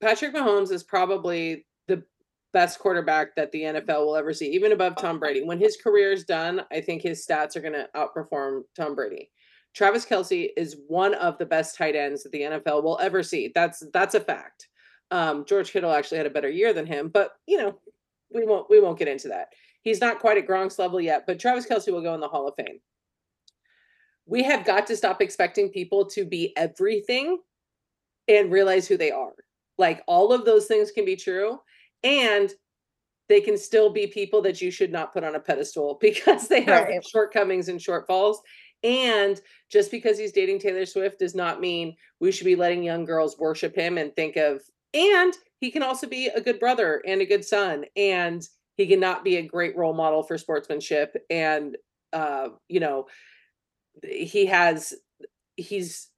Patrick Mahomes is probably the best quarterback that the NFL will ever see, even above Tom Brady. When his career is done, I think his stats are going to outperform Tom Brady. Travis Kelce is one of the best tight ends that the NFL will ever see. That's that's a fact. Um, George Kittle actually had a better year than him, but you know, we won't we won't get into that. He's not quite at Gronk's level yet, but Travis Kelce will go in the Hall of Fame. We have got to stop expecting people to be everything and realize who they are. Like all of those things can be true and they can still be people that you should not put on a pedestal because they have Right. shortcomings and shortfalls. And just because he's dating Taylor Swift does not mean we should be letting young girls worship him and think of and he can also be a good brother and a good son and he cannot be a great role model for sportsmanship and uh you know he has he's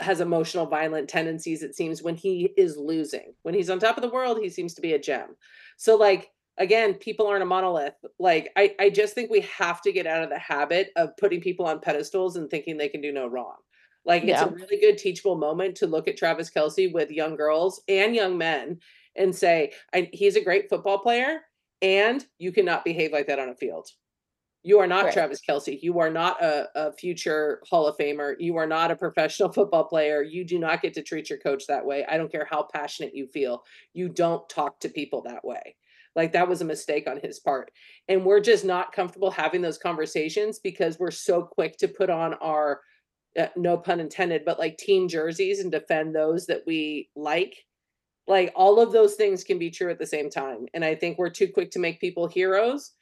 has emotional violent tendencies it seems when he is losing. When he's on top of the world he seems to be a gem. So like again people aren't a monolith. Like i i just think we have to get out of the habit of putting people on pedestals and thinking they can do no wrong. Like it's a really good teachable moment to look at travis kelce with young girls and young men and say I, he's a great football player and you cannot behave like that on a field you are not Right. Travis Kelce. You are not a, a future Hall of Famer. You are not a professional football player. You do not get to treat your coach that way. I don't care how passionate you feel. You don't talk to people that way. Like that was a mistake on his part. And we're just not comfortable having those conversations because we're so quick to put on our, uh, no pun intended, but like team jerseys and defend those that we like. Like all of those things can be true at the same time. And I think we're too quick to make people heroes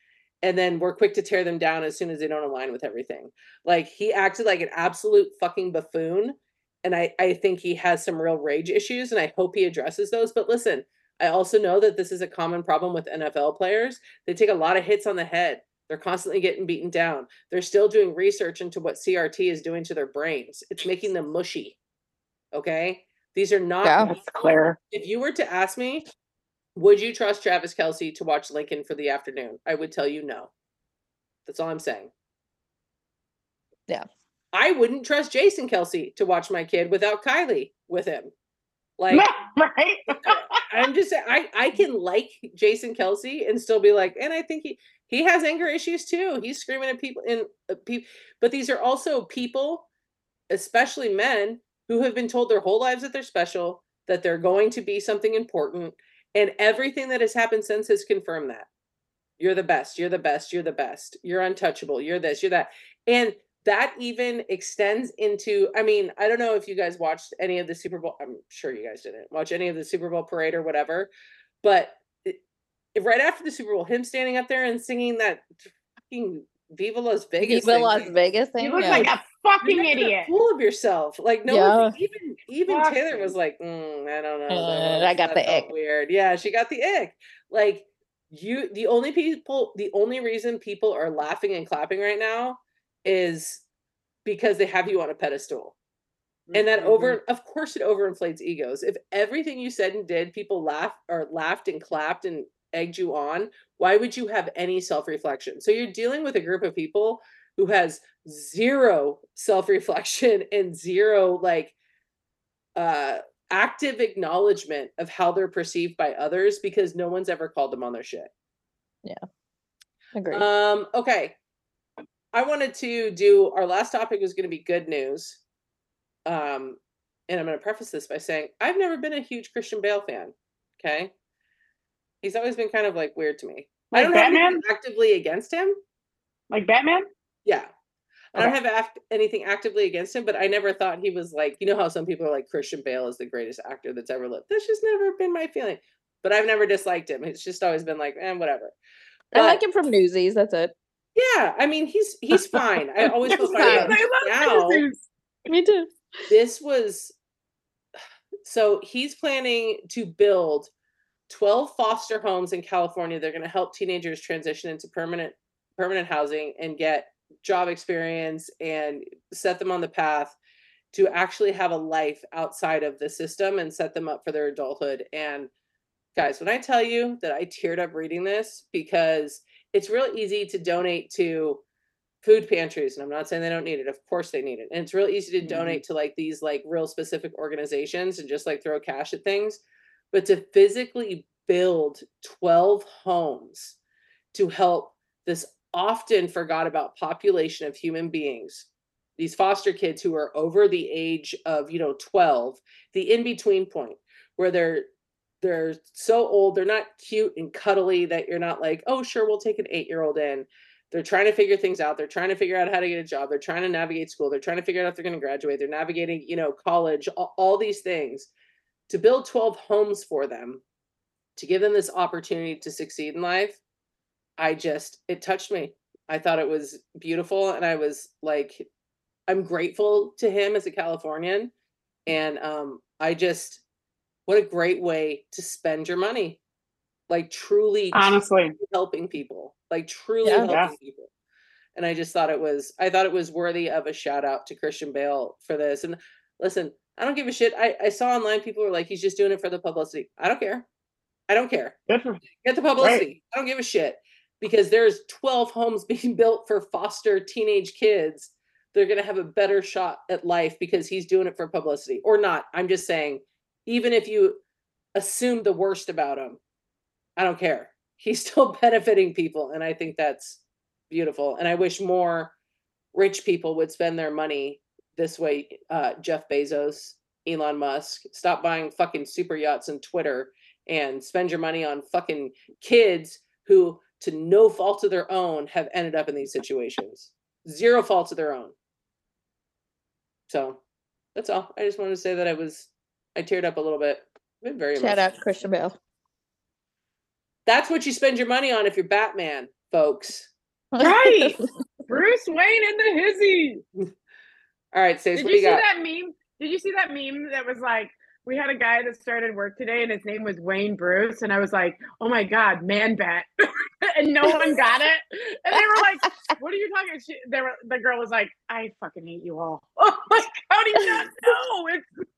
and then we're quick to tear them down as soon as they don't align with everything. Like he acted like an absolute fucking buffoon. And I, I think he has some real rage issues, and I hope he addresses those. But listen, I also know that this is a common problem with NFL players. They take a lot of hits on the head. They're constantly getting beaten down. They're still doing research into what CRT is doing to their brains. It's making them mushy. Okay. These are not Yeah. That's clear. if you were to ask me, would you trust Travis Kelce to watch Lincoln for the afternoon? I would tell you no. That's all I'm saying. Yeah. I wouldn't trust Jason Kelce to watch my kid without Kylie with him. Like right? I'm just saying, I I can like Jason Kelce and still be like, and I think he he has anger issues too. He's screaming at people and uh, people, but these are also people, especially men, who have been told their whole lives that they're special, that they're going to be something important, and everything that has happened since has confirmed that. You're the best. You're the best. You're the best. You're untouchable. You're this. You're that. And that even extends into i mean i don't know if you guys watched any of the super bowl i'm sure you guys didn't watch any of the super bowl parade or whatever but it, right after the super bowl him standing up there and singing that fucking viva las vegas Viva thing, Las Vegas You thing. look yeah. like a you're fucking making a idiot. fool of yourself. Like no Yeah. one, even even taylor was like mm, i don't know. Uh, I got that the felt ick." weird. Yeah she got the ick. Like you the only people the only reason people are laughing and clapping right now is because they have you on a pedestal. And that over of course it overinflates egos. If everything you said and did people laugh or laughed and clapped and egged you on why would you have any self-reflection? So you're dealing with a group of people who has zero self-reflection and zero like uh active acknowledgement of how they're perceived by others because no one's ever called them on their shit Yeah. Agreed. um, okay. I wanted to do our last topic was going to be good news. Um, and I'm going to preface this by saying I've never been a huge Christian Bale fan. Okay. He's always been kind of like weird to me. I Like don't have Batman? anything actively against him. Like Batman? Yeah. I don't have act- anything actively against him, but I never thought he was like, you know how some people are like Christian Bale is the greatest actor that's ever lived. That's just never been my feeling. But I've never disliked him. It's just always been like, eh, whatever. I like him from Newsies. That's it. Yeah, I mean he's he's fine. I always feel fine fine. about him. I Now, love Jesus. Me too. this was so he's planning to build 12 foster homes in California. They're going to help teenagers transition into permanent permanent housing and get job experience and set them on the path to actually have a life outside of the system and set them up for their adulthood and guys, when I tell you that I teared up reading this because it's real easy to donate to food pantries, and I'm not saying they don't need it. Of course they need it. And it's real easy to Mhm. donate to like these like real specific organizations and just like throw cash at things. But to physically build 12 homes to help this often forgot about population of human beings these foster kids who are over the age of you know 12 the in between point where they're they're so old they're not cute and cuddly that you're not like oh sure we'll take an 8 year old in. They're trying to figure things out they're trying to figure out how to get a job they're trying to navigate school they're trying to figure out if they're going to graduate they're navigating you know college all, all these things. To build 12 homes for them to give them this opportunity to succeed in life i just it touched me. I thought it was beautiful and i was like i'm grateful to him as a californian and um i just what a great way to spend your money. Like truly Honestly, helping people like truly Yeah. helping Yeah. people. And i just thought it was i thought it was worthy of a shout out to christian bale for this and listen i don't give a shit. I, I saw online people were like he's just doing it for the publicity. I don't care. I don't care. Get the publicity. I don't give a shit because there's 12 homes being built for foster teenage kids they're going to have a better shot at life because he's doing it for publicity or not. I'm just saying even if you assume the worst about him i don't care. He's still benefiting people and i think that's beautiful. And i wish more rich people would spend their money this way uh, jeff bezos elon musk. Stop buying fucking super yachts and twitter and spend your money on fucking kids who to no fault of their own have ended up in these situations zero fault of their own so that's all i just wanted to say that i was i teared up a little bit been very Shout emotional. out Christian Bale. that's what you spend your money on if you're batman folks Right. Bruce Wayne and the hizzy. all right Stace, Did what you do see you got that meme? Did you see that meme that was like, we had a guy that started work today and his name was Wayne Bruce. And I was like, oh my God, man bat. and no one got it. And they were like, what are you talking? She, they were, the girl was like, I fucking hate you all. Oh my, how do you not know? It's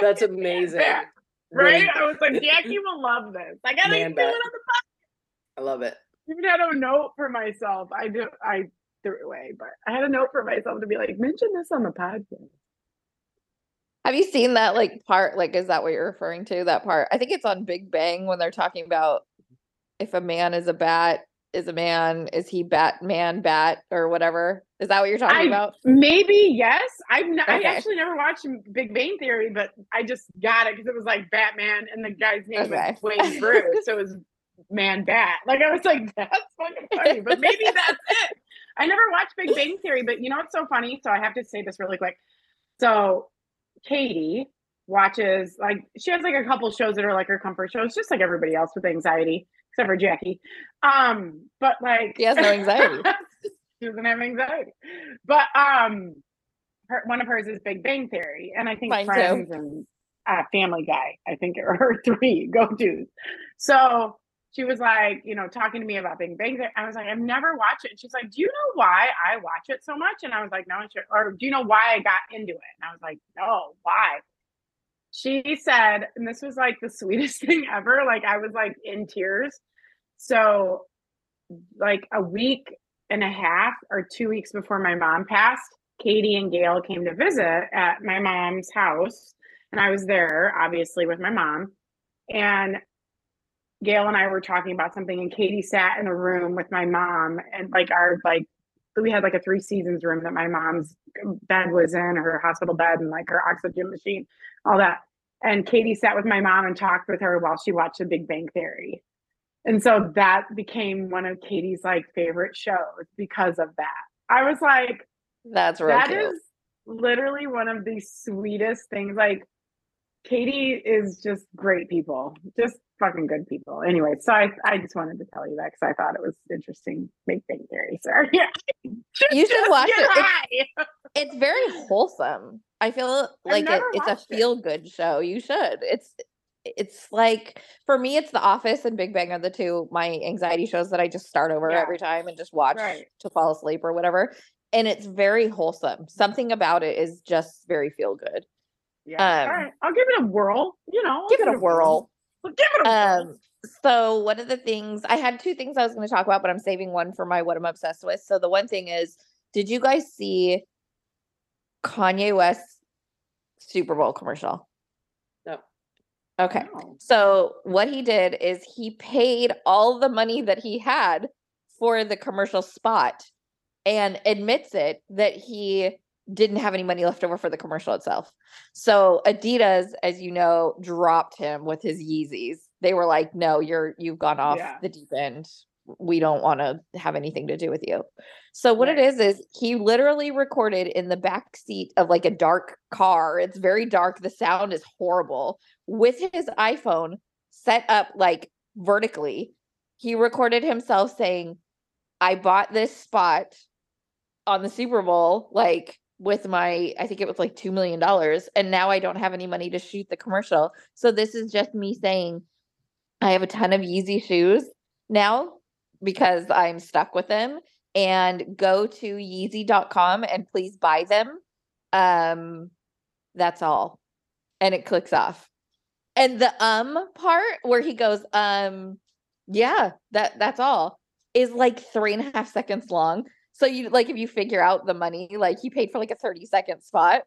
that's amazing bat, right. I was like, Jackie will love this. I gotta do bat. it on the podcast. i love it even had a note for myself. I do I threw it away, but I had a note for myself to be like, mention this on the podcast. Have you seen that like part? Like, is that what you're referring to? That part? I think it's on Big Bang when they're talking about if a man is a bat, is a man, is he Batman bat or whatever? Is that what you're talking I- about? Maybe yes. I've n- I Okay. actually never watched Big Bang Theory, but I just got it because it was like Batman and the guy's name Okay. was Wayne Bruce, so it was Man Bat. Like I was like, that's fucking funny, but maybe that's it. I never watched Big Bang Theory, but you know what's so funny? So I have to say this really quick. So Katie watches like she has like a couple shows that are like her comfort shows, just like everybody else with anxiety, except for Jackie. Um, but like She has no anxiety. she doesn't have anxiety. But um her, one of hers is Big Bang Theory, and I think Mine too. Friends and uh, Family Guy. I think are her three go tos. So she was like, you know, talking to me about Big Bang. I was like, I've never watched it. And she's like, Do you know why I watch it so much? And I was like, No, sure. or do you know why I got into it? And I was like, No, why? She said, and this was like the sweetest thing ever. Like I was like in tears. So like a week and a half or two weeks before my mom passed, Katie and Gail came to visit at my mom's house. And I was there, obviously, with my mom. And Gail and I were talking about something, and Katie sat in a room with my mom and like our like we had like a three seasons room that my mom's bed was in, her hospital bed, and like her oxygen machine, all that. And Katie sat with my mom and talked with her while she watched The Big Bang Theory. And so that became one of Katie's like favorite shows because of that. I was like, That's that is literally one of the sweetest things. Like Katie is just great people, just fucking good people. Anyway, so I, I just wanted to tell you that because I thought it was interesting. Big Bang Theory. sir. Yeah. You should watch it. It's, it's very wholesome. I feel like it, it's a feel good show. You should. It's it's like for me, it's The Office and Big Bang are the two my anxiety shows that I just start over Yeah. every time and just watch Right. to fall asleep or whatever. And it's very wholesome. Something about it is just very feel good. Yeah. Um, All right. I'll give it a whirl. You know, I'll Give it a whirl. Give it a Um, so one of the things I had two things I was going to talk about, but I'm saving one for my what I'm obsessed with. So the one thing is, did you guys see Kanye West Super Bowl commercial? No. Okay. No. So what he did is he paid all the money that he had for the commercial spot and admits it that he didn't have any money left over for the commercial itself. So Adidas, as you know, dropped him with his Yeezys. They were like, "No, you're you've gone off Yeah. the deep end. We don't want to have anything to do with you." So what it Right. is is he literally recorded in the back seat of like a dark car. It's very dark. The sound is horrible with his iPhone set up like vertically. He recorded himself saying, I bought this spot on the Super Bowl, like with my, I think it was like $2 million. And now I don't have any money to shoot the commercial. So this is just me saying, I have a ton of Yeezy shoes now because I'm stuck with them. And go to Yeezy.com and please buy them. Um, that's all. And it clicks off. And the um part where he goes, um, yeah, that that's all is like three and a half seconds long. So you like if you figure out the money, like he paid for like a 30 second spot.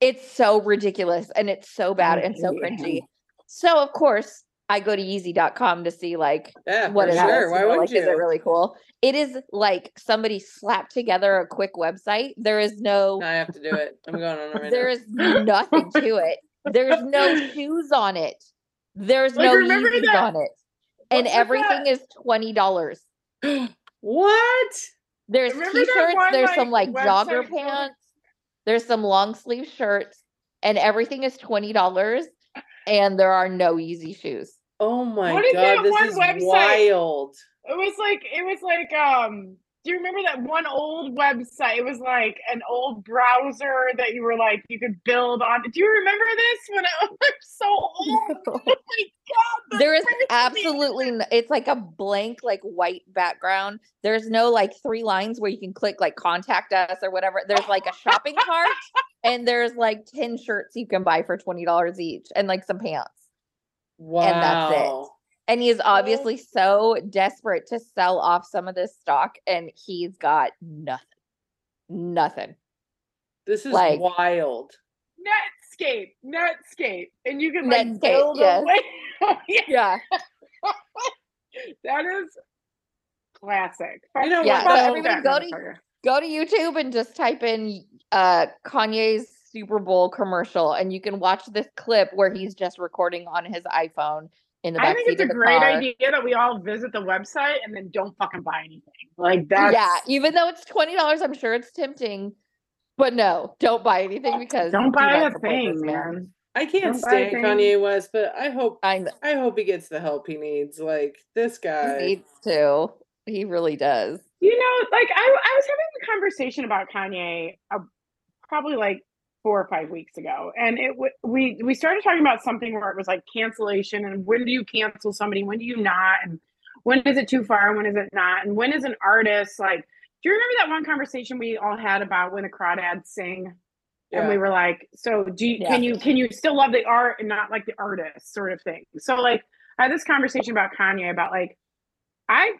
It's so ridiculous and it's so bad and so Yeah. cringy. So of course I go to Yeezy.com to see like Yeah, what it sure. is, Why you know, like, you? Is it really cool? It is like somebody slapped together a quick website. There is no I have to do it. I'm going on right there now. is nothing to it. There's no shoes on it. There's Like, no Yeezys that- on it. And everything that? is twenty dollars. what? There's Remember t-shirts, one, there's some like like, jogger website for- pants, there's some long sleeve shirts, and everything is twenty dollars. And there are no Yeezy shoes. Oh my What is god, that this one is website? wild. It was like it was like um do you remember that one old website? It was like an old browser that you were like you could build on. Do you remember this when it was so old? Oh my god. there is absolutely n- it's like a blank like white background there's no like three lines where you can click like contact us or whatever there's like a shopping cart and there's like 10 shirts you can buy for $20 each and like some pants Wow. And that's it. And he is obviously so desperate to sell off some of this stock and he's got nothing nothing This is Like- wild. Netscape, Netscape, and you can like Netscape, build yes. a way. Oh, yeah, yeah that is classic. You know Yeah, so everybody go to go to YouTube and just type in uh Kanye's Super Bowl commercial and you can watch this clip where he's just recording on his iPhone in the I think seat it's a great car. idea that we all visit the website and then don't fucking buy anything. Like that. Yeah, even though it's twenty dollars, I'm sure it's tempting. But no, don't buy anything because don't buy not a thing, man. I can't Don't stand. Kanye West, but I hope I kn- I hope he gets the help he needs. Like this he guy. needs to. He really does. You know, like I, I was having a conversation about Kanye uh, probably like four or five weeks ago, and it w- we we started talking about something where it was like cancellation and when do you cancel somebody, when do you not, and when is it too far, and when is it not, and when is an artist like? Do you remember that one conversation we all had about when the crawdads sing? and we were like so do you Yeah. can you can you still love the art and not like the artist sort of thing so like i had this conversation about kanye about like i,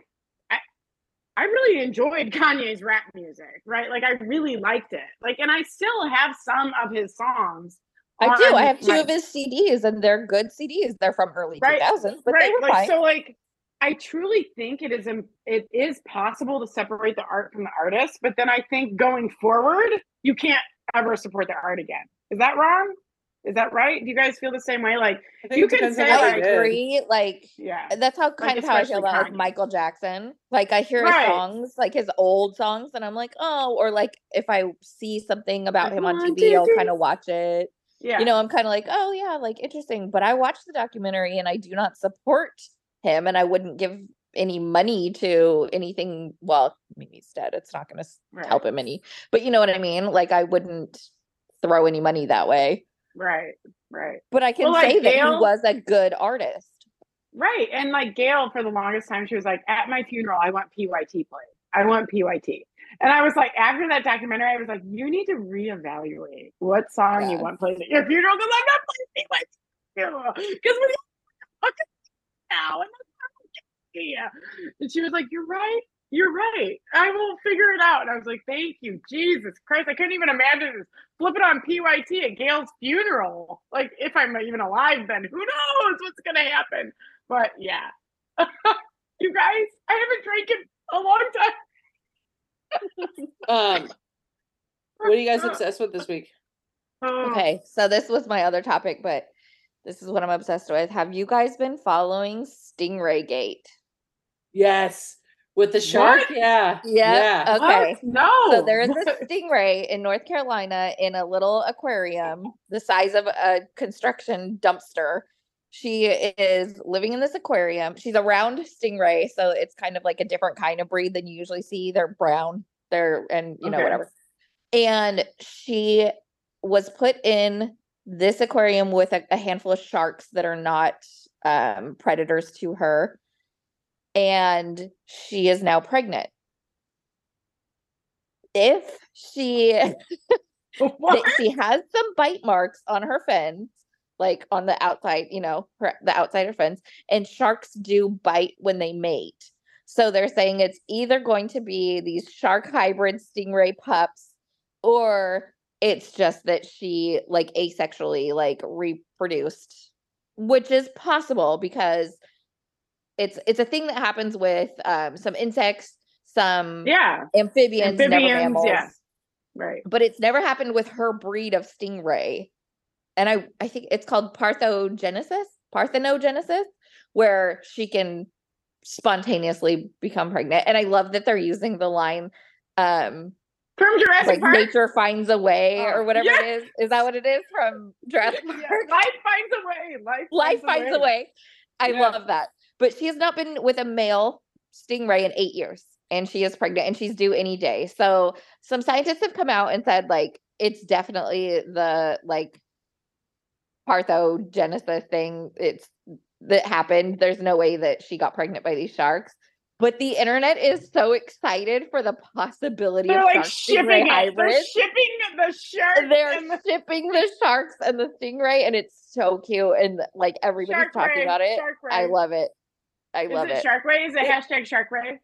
I really enjoyed kanye's rap music right like i really liked it like and i still have some of his songs I do. I have two of his CDs, and they're good CDs. They're from early Right, 2000s, but they were like fine. so like i truly think it is it is possible to separate the art from the artist but then i think going forward you can't ever support the art again is that wrong is that right do you guys feel the same way like you can say, I like, agree. Like yeah that's how kind of how I feel about like Michael Jackson. Like I hear Right. his songs, like his old songs, and I'm like, oh, or like if I see something about him on One, TV, two, I'll kind of watch it. yeah You know, I'm kind of like, oh yeah, like interesting. But I watched the documentary and I do not support him, and I wouldn't give any money to anything. Well, I mean, he's dead. It's not going to right, help him any. But you know what I mean? Like I wouldn't throw any money that way. Right right But I can Well, like say that he was a good artist. right and like gail for the longest time she was like at my funeral i want pyt played i want pyt and i was like after that documentary i was like you need to reevaluate what song you want played at your funeral because i'm not playing pyt because we now. And yeah. And she was like, You're right. You're right. I will figure it out. And I was like, Thank you. Jesus Christ. I couldn't even imagine this. Flip it on PYT at Gail's funeral. Like, if I'm even alive, then who knows what's going to happen. But yeah. you guys, I haven't drank in a long time. Um, what are you guys obsessed with this week? Oh, Okay, so this was my other topic, but this is what I'm obsessed with. Have you guys been following Stingray Gate? Yes, with the shark. What? Yeah, Yeah, yeah. Okay. What? No. So there is a stingray in North Carolina in a little aquarium the size of a construction dumpster. She is living in this aquarium. She's a round stingray, so it's kind of like a different kind of breed than you usually see. They're brown. They're and you know Okay. whatever. And she was put in this aquarium with a, a handful of sharks that are not um, predators to her. And she is now pregnant. If she she has some bite marks on her fins, like on the outside, you know, her, the outside of fins, and sharks do bite when they mate. So they're saying it's either going to be these shark hybrid stingray pups, or it's just that she like asexually like reproduced, which is possible because it's it's a thing that happens with um, some insects, some Yeah. amphibians, never Amphibians, mammals yeah. Right. but it's never happened with her breed of stingray. And I I think it's called parthogenesis, parthenogenesis, where she can spontaneously become pregnant. And I love that they're using the line um From Jurassic like Park. nature finds a way Oh, or whatever yeah. it is. Is that what it is from Jurassic Yeah, Park? Life finds a way. Life, Life finds a way. I Yeah. love that. But she has not been with a male stingray in eight years and she is pregnant and she's due any day. So some scientists have come out and said like it's definitely the like parthogenesis thing. It's that happened. There's no way that she got pregnant by these sharks. But the internet is so excited for the possibility They're of like shipping it. They're shipping the shark. they're the shipping the sharks and the stingray, and it's so cute. And like everybody's shark talking ray, about it. I love it. I Is love it it. Shark Ray? Is it Yeah. hashtag Shark Ray?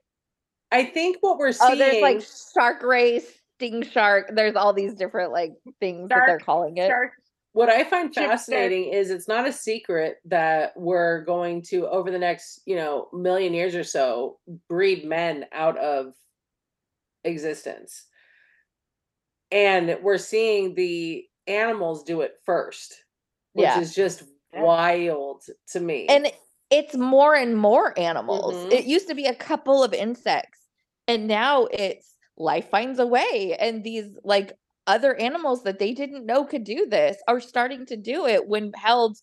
I think what we're seeing. Oh, seeing. there's like shark ray, sting shark. There's all these different like things that they're calling it. Shark. What I find Chip stick. fascinating is it's not a secret that we're going to over the next, you know, million years or so breed men out of existence. And we're seeing the animals do it first, which Yeah. is just wild to me. And it- it's more and more animals. Mhm. It used to be a couple of insects, and now it's life finds a way. And these like other animals that they didn't know could do this are starting to do it when held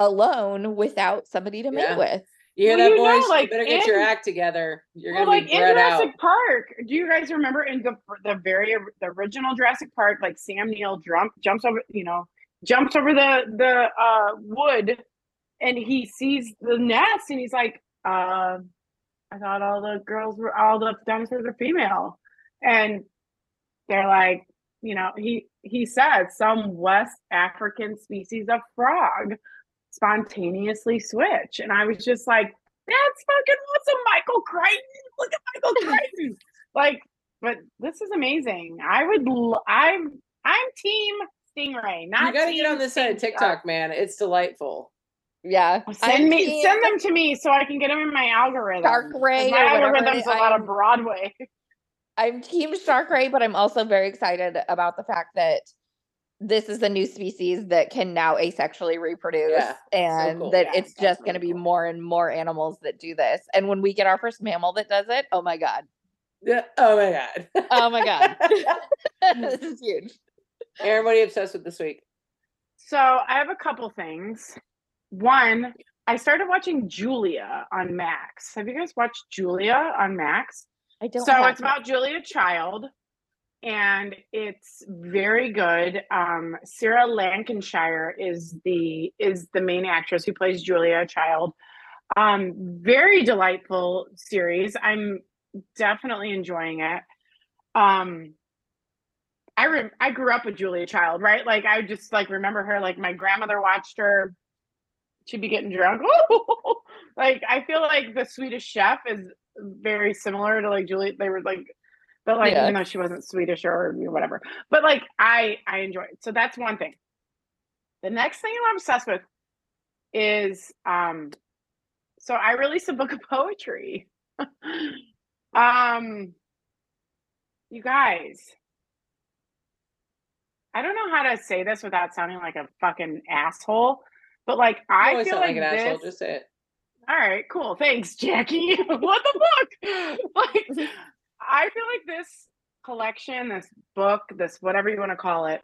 alone without somebody to Yeah. mate with. you hear Well, that, you know, like, you better get your act together. You're well, gonna like be in bred Jurassic out. Park, do you guys remember in the the very the original Jurassic Park, like Sam Neill jump jumps over, you know, jumps over the the uh wood, and he sees the nest, and he's like, uh, "I thought all the girls were all the dinosaurs are female," and they're like, you know, he he said some West African species of frog spontaneously switch, and I was just like, that's fucking awesome, Michael Crichton. Look at Michael Crichton. like, but this is amazing. I would. L- I'm. I'm team Stingray. Not You gotta get on this side of TikTok, man. It's delightful. Yeah. Send I'm me, team send them to me so I can get them in my algorithm. Shark 'cause Ray My or algorithm's is. a lot of Broadway. I'm team shark ray, but I'm also very excited about the fact that this is a new species that can now asexually reproduce Yeah, and cool. that Yeah, it's that's just going to be cool. more and more animals that do this. And when we get our first mammal that does it, oh my god. Yeah. Oh my god. Oh my god. this is huge. Erin, what are you obsessed with this week? So I have a couple things. One, I started watching Julia on Max. Have you guys watched Julia on Max? I don't so it's about Julia Child, and it's very good. Um, Sarah Lancashire is the is the main actress who plays Julia Child. Um, very delightful series. I'm definitely enjoying it. Um, I re- I grew up with Julia Child, right? Like I just like remember her. Like my grandmother watched her. She'd be getting drunk. like I feel like the Swedish Chef is very similar to like Julie. They were like, but like Yeah. even though she wasn't Swedish or you know, whatever, but like I I enjoy it. So that's one thing. The next thing I'm obsessed with is um. So I released a book of poetry. um. You guys. I don't know how to say this without sounding like a fucking asshole, but like I always feel sound like, like an this. asshole. Just say it. All right, cool. Thanks, Jackie. what the fuck? like, I feel like this collection, this book, this whatever you want to call it,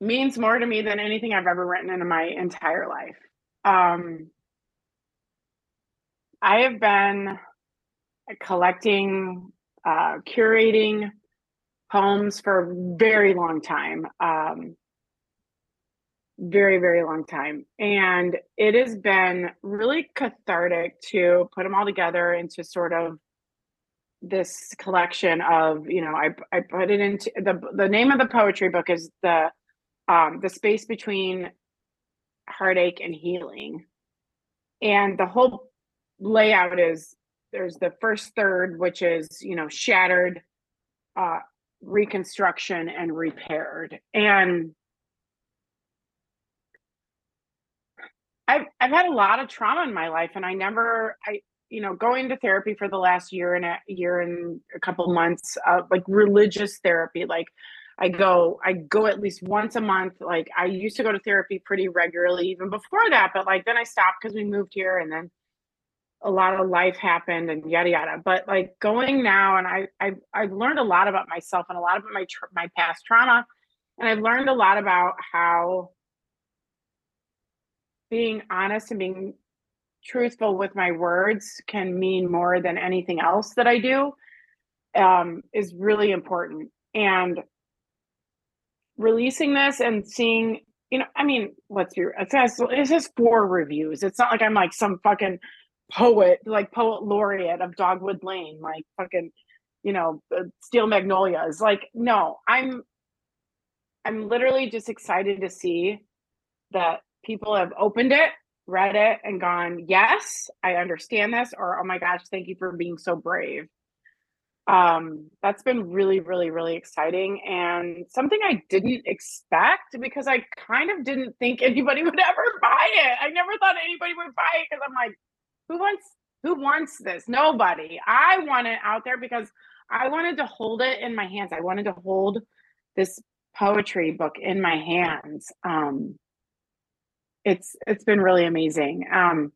means more to me than anything I've ever written in my entire life. Um, I have been collecting, uh, curating poems for a very long time. Um, very very long time. And it has been really cathartic to put them all together into sort of this collection of you know i i put it into the the name of the poetry book is the um the space between heartache and healing. And the whole layout is there's the first third which is you know shattered uh reconstruction and repaired. And I've I've had a lot of trauma in my life, and I never I you know going to therapy for the last year and a year and a couple months, uh, like religious therapy. Like I go I go at least once a month. Like I used to go to therapy pretty regularly even before that, but like then I stopped because we moved here, and then a lot of life happened and yada yada. But like going now, and I I've I've learned a lot about myself and a lot about my tr- my past trauma, and I've learned a lot about how being honest and being truthful with my words can mean more than anything else that I do um, is really important. And releasing this and seeing, you know, I mean, let's be it says it says four reviews. It's not like I'm like some fucking poet, like poet laureate of Dogwood Lane, like fucking, you know, uh, Steel Magnolias. Like, no, I'm I'm literally just excited to see that people have opened it, read it, and gone, yes, I understand this, or oh my gosh, thank you for being so brave. Um, that's been really, really, really exciting and something I didn't expect because I kind of didn't think anybody would ever buy it. I never thought anybody would buy it because I'm like, who wants who wants this? Nobody. I want it out there because I wanted to hold it in my hands. I wanted to hold this poetry book in my hands. Um, it's it's been really amazing. Um,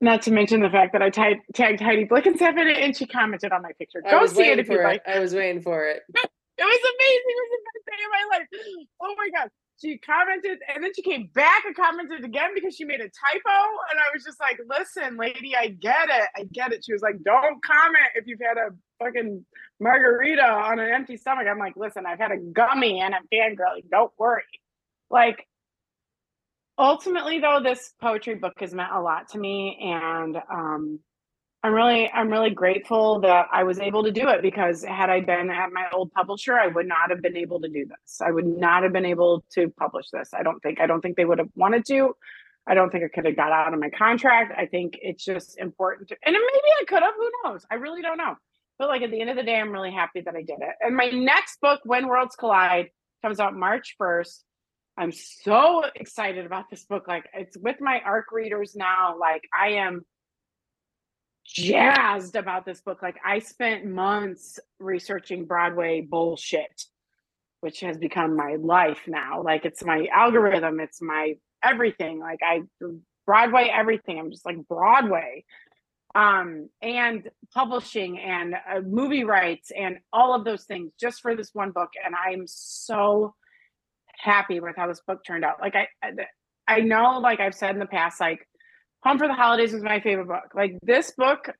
not to mention the fact that I tagged, tagged Heidi Blickenstaff in it, and she commented on my picture. Go see it if you like. I was waiting for it. It was amazing. It was the best day of my life. Oh my god. She commented and then she came back and commented again because she made a typo. And I was just like, listen, lady, I get it. I get it. She was like, don't comment if you've had a fucking margarita on an empty stomach. I'm like, listen, I've had a gummy and I'm fangirling. Don't worry. Like, ultimately, though, this poetry book has meant a lot to me. And um, I'm really, I'm really grateful that I was able to do it because had I been at my old publisher, I would not have been able to do this. I would not have been able to publish this. I don't think. I don't think they would have wanted to. I don't think I could have got out of my contract. I think it's just important to, and maybe I could have. Who knows? I really don't know. But like at the end of the day, I'm really happy that I did it. And my next book, When Worlds Collide, comes out March 1st. I'm so excited about this book. Like it's with my ARC readers now. Like I am jazzed about this book. Like I spent months researching Broadway bullshit, which has become my life now. Like it's my algorithm, it's my everything. Like I Broadway everything. I'm just like Broadway. Um and publishing and uh, movie rights and all of those things just for this one book and I'm so happy with how this book turned out. Like I I, know like I've said in the past like Home for the Holidays was my favorite book. Like this book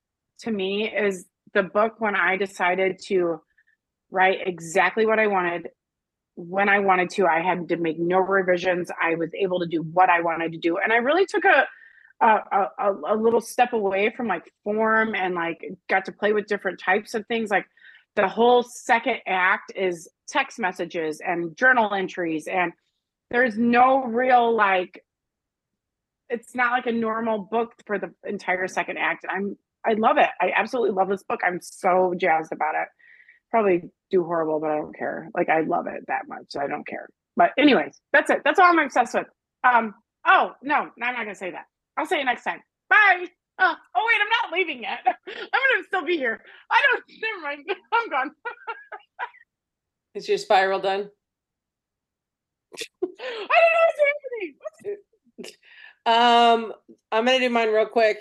to me is the book when I decided to write exactly what I wanted when I wanted to. I had to make no revisions. I was able to do what I wanted to do. And I really took a a, a, a little step away from like form and like got to play with different types of things. Like the whole second act is text messages and journal entries and there's no real like it's not like a normal book for the entire second act. And I'm I love it. I absolutely love this book. I'm so jazzed about it. Probably do horrible, but I don't care. Like I love it that much. So I don't care. But anyways, that's it. That's all I'm obsessed with. Um, oh no, I'm not gonna say that. I'll say it next time. Bye. Uh, oh wait, I'm not leaving yet. I'm gonna still be here. I don't never mind. I'm gone. Is your spiral done? I don't know what's happening. Um, I'm gonna do mine real quick.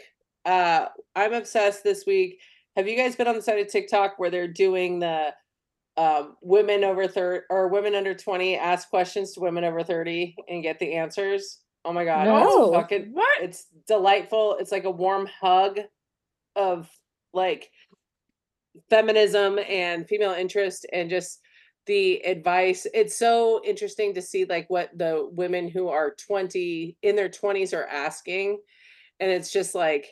Uh, I'm obsessed this week. Have you guys been on the side of TikTok where they're doing the um, women over 30 or women under 20 ask questions to women over 30 and get the answers? Oh my god, No. fucking What? it's delightful. It's like a warm hug of like feminism and female interest and just the advice. It's so interesting to see like what the women who are 20 in their 20s are asking. And it's just like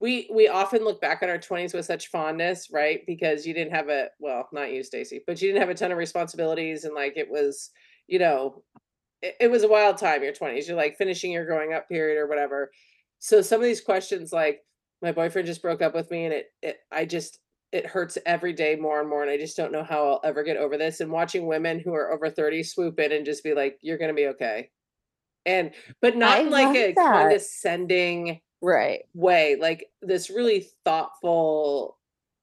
we we often look back on our 20s with such fondness, right? Because you didn't have a well, not you, Stacy, but you didn't have a ton of responsibilities and like it was, you know, it, it was a wild time, your 20s. You're like finishing your growing up period or whatever. So some of these questions like my boyfriend just broke up with me and it, it I just it hurts every day more and more and I just don't know how I'll ever get over this and watching women who are over 30 swoop in and just be like you're going to be okay. And but not I like a that. condescending Right. way, like this really thoughtful,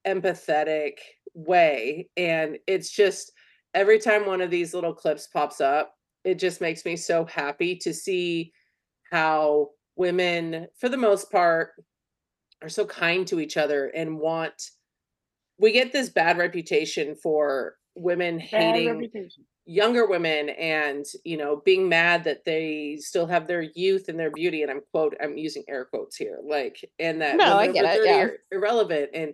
empathetic way. And it's just every time one of these little clips pops up, it just makes me so happy to see how women, for the most part, are so kind to each other and want. We get this bad reputation for women hating younger women and you know being mad that they still have their youth and their beauty and i'm quote i'm using air quotes here like and that No, I get it, 30 yeah. irrelevant and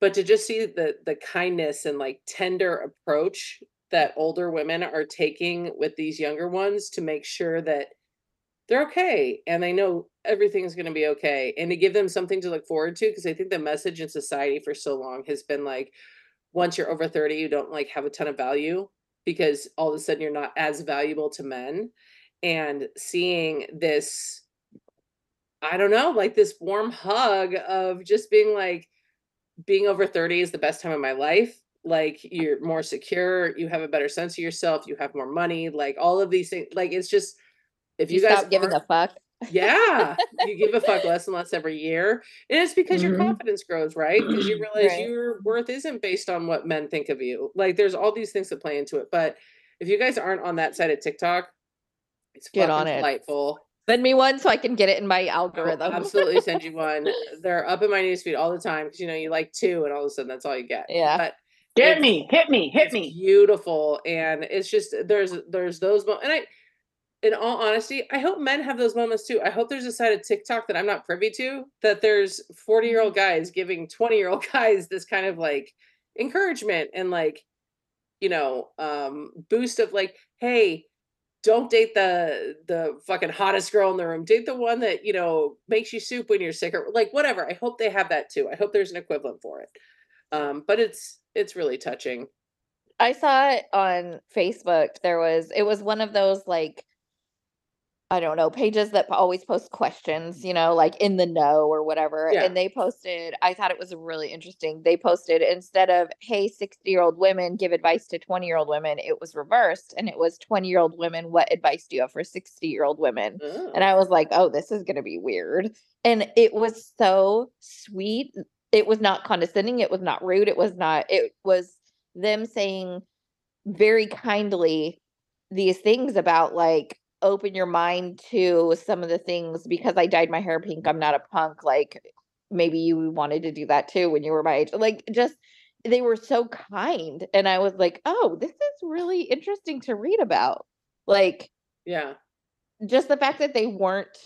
but to just see the the kindness and like tender approach that older women are taking with these younger ones to make sure that they're okay and they know everything's going to be okay and to give them something to look forward to because i think the message in society for so long has been like once you're over 30 you don't like have a ton of value because all of a sudden you're not as valuable to men and seeing this i don't know like this warm hug of just being like being over 30 is the best time of my life like you're more secure you have a better sense of yourself you have more money like all of these things like it's just if You, you, guys stop giving a fuck. Yeah you give a fuck less and less every year and it's because your Mhm. confidence grows right because you realize Right. your worth isn't based on what men think of you like there's all these things that play into it but if you guys aren't on that side of tiktok it's Get on it. delightful Send me one so I can get it in my I will algorithm. absolutely send you one they're up in my newsfeed all the time because you know you like two and all of a sudden that's all you get Yeah. but Get It's- me, hit me, hit it's me. beautiful and it's just there's there's those mo- and i in all honesty i hope men have those moments too. I hope there's a side of tiktok that i'm not privy to that there's 40 year Mm-hmm. old guys giving 20 year old guys this kind of like encouragement and like you know um boost of like hey don't date the the fucking hottest girl in the room. Date the one that you know makes you soup when you're sick or like whatever. I hope they have that too. I hope there's an equivalent for it. Um but it's it's really touching. I saw it on Facebook. There was it was one of those like I don't know, pages that always post questions, you know, like in the know or whatever. Yeah. And they posted, I thought it was really interesting. They posted instead of, hey, 60 year old women give advice to 20 year old women, it was reversed. And it was 20 year old women, what advice do you have for 60 year old women? Oh. And I was like, oh, this is going to be weird. And it was so sweet. It was not condescending. It was not rude. It was not, it was them saying very kindly these things about like, open your mind to some of the things because I dyed my hair pink. I'm not a punk. Like, maybe you wanted to do that too when you were my age. Like, just they were so kind. And I was like, oh, this is really interesting to read about. Like, yeah just the fact that they weren't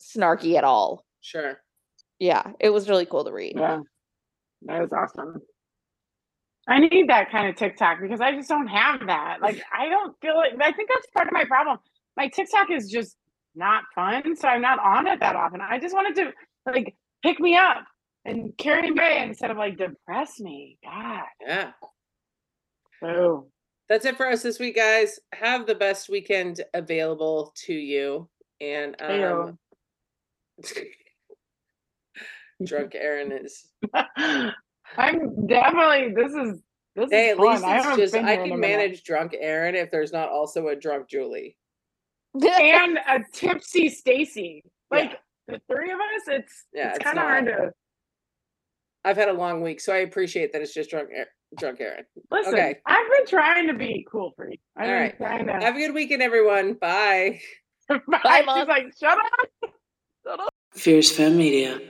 snarky at all. sure Yeah, it was really cool to read. Yeah, that was awesome. I need that kind of TikTok because I just don't have that. Like, I don't feel like I think that's part of my problem. My TikTok is just not fun, so I'm not on it that often. I just wanted to like pick me up and carry me instead of like depress me. God, yeah oh, that's it for us this week guys have the best weekend available to you and um. Drunk Erin is. I'm definitely this is this Hey, is at fun. least I it's haven't just I here in a can manage drunk Erin if there's not also a drunk Julie. and a tipsy Stacy. Yeah. Like the three of us, it's Yeah, it's it's kind of hard to I've had a long week, so I appreciate that it's just drunk Aa- drunk Erin. listen. Okay. I've been trying to be cool for you. I've All been right. trying to. Have a good weekend, everyone. Bye. Bye, Mom. She's like, shut up. Fierce Femme Media.